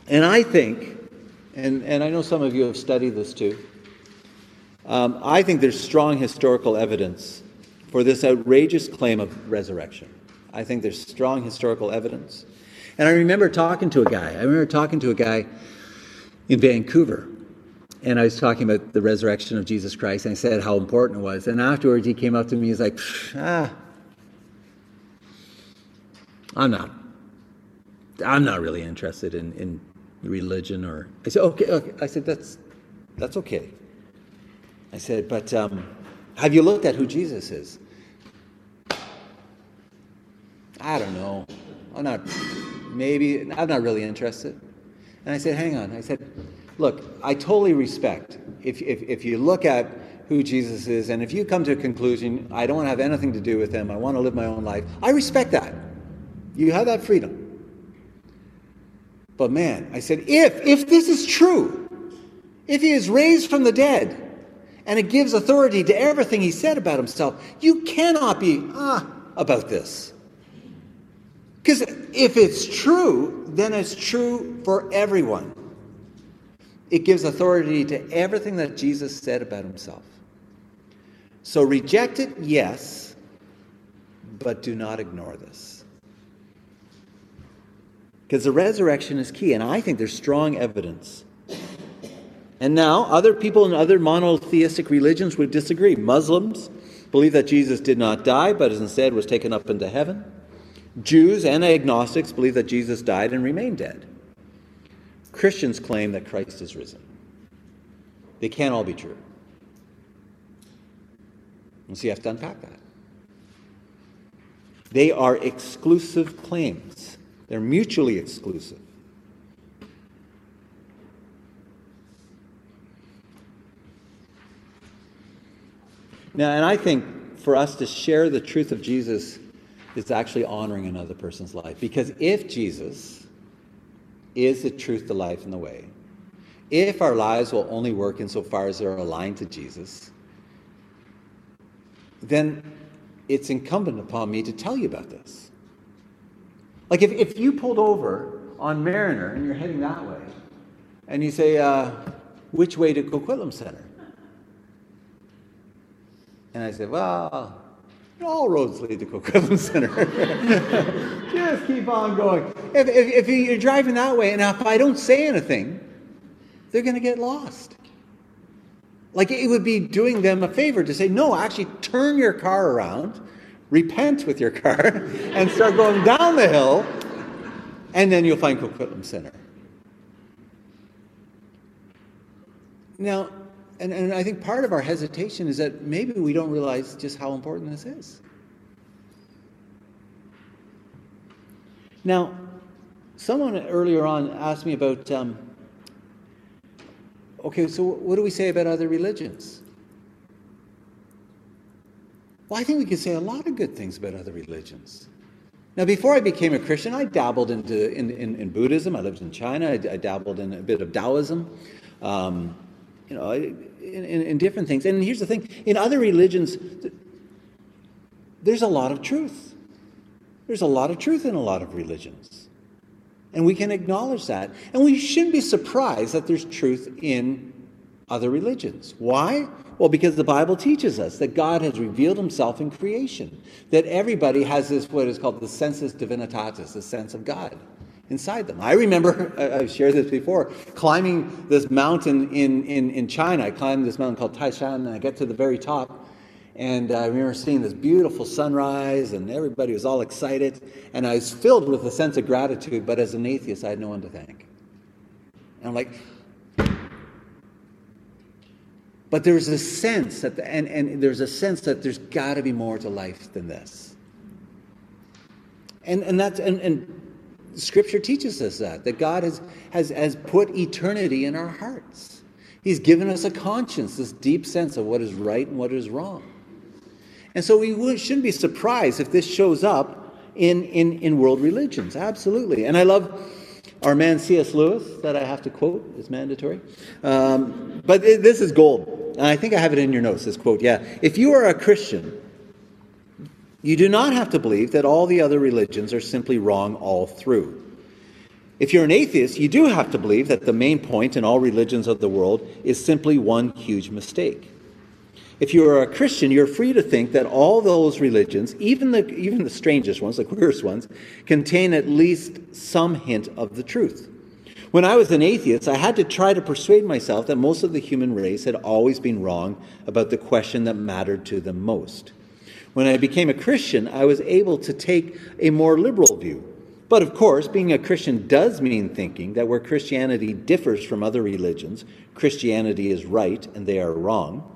[SPEAKER 2] And I think, and, and I know some of you have studied this too, um, I think there's strong historical evidence for this outrageous claim of resurrection. I think there's strong historical evidence. And I remember talking to a guy, I remember talking to a guy in Vancouver and I was talking about the resurrection of Jesus Christ, and I said how important it was. And afterwards, he came up to me. He's like, "Ah, I'm not. I'm not really interested in, in religion." Or I said, "Okay, okay." I said, "That's that's okay." I said, "But um, have you looked at who Jesus is?" I don't know. I'm not. Maybe I'm not really interested. And I said, "Hang on." I said look, I totally respect if, if, if you look at who Jesus is, and if you come to a conclusion, I don't want to have anything to do with him, I want to live my own life, I respect that. You have that freedom. But man, I said, if, if this is true, if he is raised from the dead, and it gives authority to everything he said about himself, you cannot be, ah, about this. Because if it's true, then it's true for everyone. It gives authority to everything that Jesus said about himself. So reject it, yes, But do not ignore this. Because the resurrection is key, and I think there's strong evidence. And now, other people in other monotheistic religions would disagree. Muslims believe that Jesus did not die, but instead was taken up into heaven. Jews and agnostics believe that Jesus died and remained dead. Christians claim that Christ is risen. They can't all be true. And so you have to unpack that. They are exclusive claims, they're mutually exclusive. Now, and I think for us to share the truth of Jesus is actually honoring another person's life. Because if Jesus is the truth, the life, and the way, if our lives will only work insofar as they're aligned to Jesus, then it's incumbent upon me to tell you about this. Like if, if you pulled over on Mariner and you're heading that way, and you say, uh, which way to Coquitlam Center? And I said, well, all roads lead to Coquitlam Center. [laughs] Just keep on going. If, if, if, you're driving that way, and if I don't say anything, they're going to get lost. Like it would be doing them a favor to say, no, actually turn your car around, repent with your car, [laughs] and start going down the hill, and then you'll find Coquitlam Center. Now, and, and I think part of our hesitation is that maybe we don't realize just how important this is. Now, someone earlier on asked me about um, okay, so what do we say about other religions? Well, I think we can say a lot of good things about other religions. Now, before I became a Christian, I dabbled into in, in, in Buddhism. I lived in China. I, I, dabbled in a bit of Taoism. Um, you know, in, in, in different things. And here's the thing: in other religions, there's a lot of truth. There's a lot of truth in a lot of religions. And we can acknowledge that. And we shouldn't be surprised that there's truth in other religions. Why? Well, because the Bible teaches us that God has revealed himself in creation, that everybody has this, what is called the sensus divinitatis, the sense of God inside them. I remember, [laughs] I've shared this before, climbing this mountain in, in, in China. I climbed this mountain called Taishan, and I get to the very top. And I remember seeing this beautiful sunrise, and everybody was all excited. And I was filled with a sense of gratitude, but as an atheist, I had no one to thank. And I'm like, but there's a sense that, the, and, and there's a sense that there's got to be more to life than this. And, and that's, and, and Scripture teaches us that, that God has, has, has put eternity in our hearts. He's given us a conscience, this deep sense of what is right and what is wrong. And so we shouldn't be surprised if this shows up in, in, in world religions. Absolutely. And I love our man C.S. Lewis, that I have to quote, is mandatory. Um, but this is gold. And I think I have it in your notes, this quote. Yeah. If you are a Christian, you do not have to believe that all the other religions are simply wrong all through. If you're an atheist, you do have to believe that the main point in all religions of the world is simply one huge mistake. If you are a Christian, you're free to think that all those religions, even the, even the strangest ones, the queerest ones, contain at least some hint of the truth. When I was an atheist, I had to try to persuade myself that most of the human race had always been wrong about the question that mattered to them most. When I became a Christian, I was able to take a more liberal view. But of course, being a Christian does mean thinking that where Christianity differs from other religions, Christianity is right and they are wrong.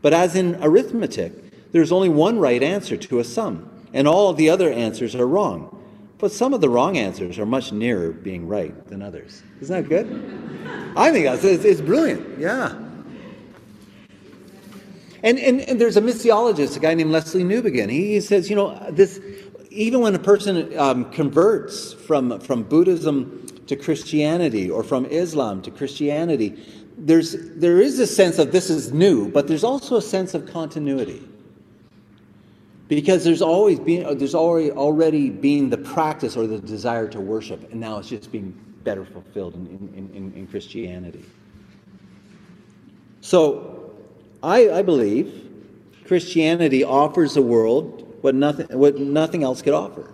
[SPEAKER 2] But as in arithmetic, there's only one right answer to a sum, and all of the other answers are wrong. But some of the wrong answers are much nearer being right than others. Isn't that good? I think that's it's, it's brilliant. Yeah. And, and, and there's a missiologist, a guy named Lesslie Newbigin. He says, you know, this even when a person um, converts from, from Buddhism to Christianity or from Islam to Christianity, there's, there is a sense of this is new, but there's also a sense of continuity. Because there's always been, there's already, already been the practice or the desire to worship, and now it's just being better fulfilled in, in, in, in Christianity. So, I, I believe Christianity offers the world what nothing, what nothing else could offer.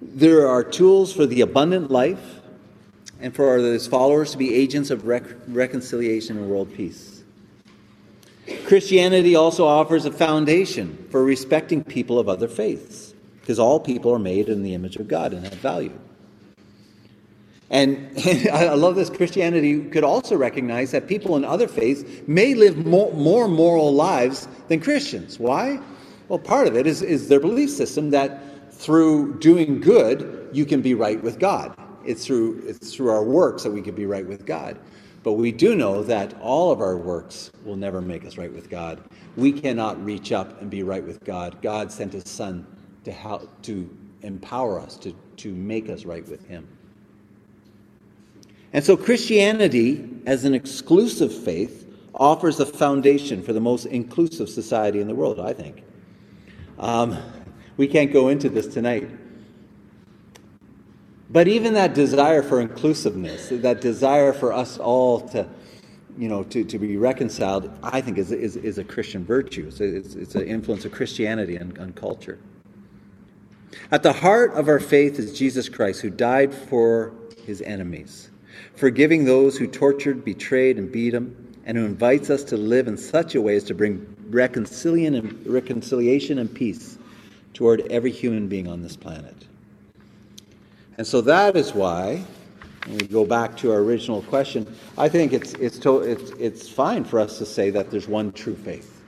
[SPEAKER 2] There are tools for the abundant life and for his followers to be agents of rec- reconciliation and world peace. Christianity also offers a foundation for respecting people of other faiths, because all people are made in the image of God and have value. And [laughs] I love this. Christianity could also recognize that people in other faiths may live more, more moral lives than Christians. Why? Well, part of it is, is their belief system that through doing good, you can be right with God. It's through, it's through our works that we can be right with God. But we do know that all of our works will never make us right with God. We cannot reach up and be right with God. God sent his Son to, help, to empower us, to, to make us right with him. And so Christianity, as an exclusive faith, offers a foundation for the most inclusive society in the world, I think. Um, we can't go into this tonight. But even that desire for inclusiveness, that desire for us all to, you know, to, to be reconciled, I think is, is, is a Christian virtue. It's, it's, it's an influence of Christianity on, on culture. At the heart of our faith is Jesus Christ, who died for his enemies forgiving those who tortured, betrayed, and beat him, and who invites us to live in such a way as to bring reconciliation and, peace toward every human being on this planet. And so that is why, when we go back to our original question, I think it's, it's, to, it's, it's fine for us to say that there's one true faith.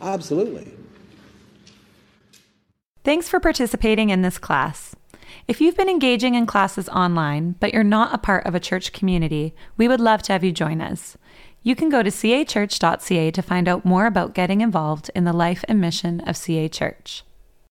[SPEAKER 2] Absolutely.
[SPEAKER 1] Thanks for participating in this class. If you've been engaging in classes online, but you're not a part of a church community, we would love to have you join us. You can go to cachurch.ca to find out more about getting involved in the life and mission of CA Church.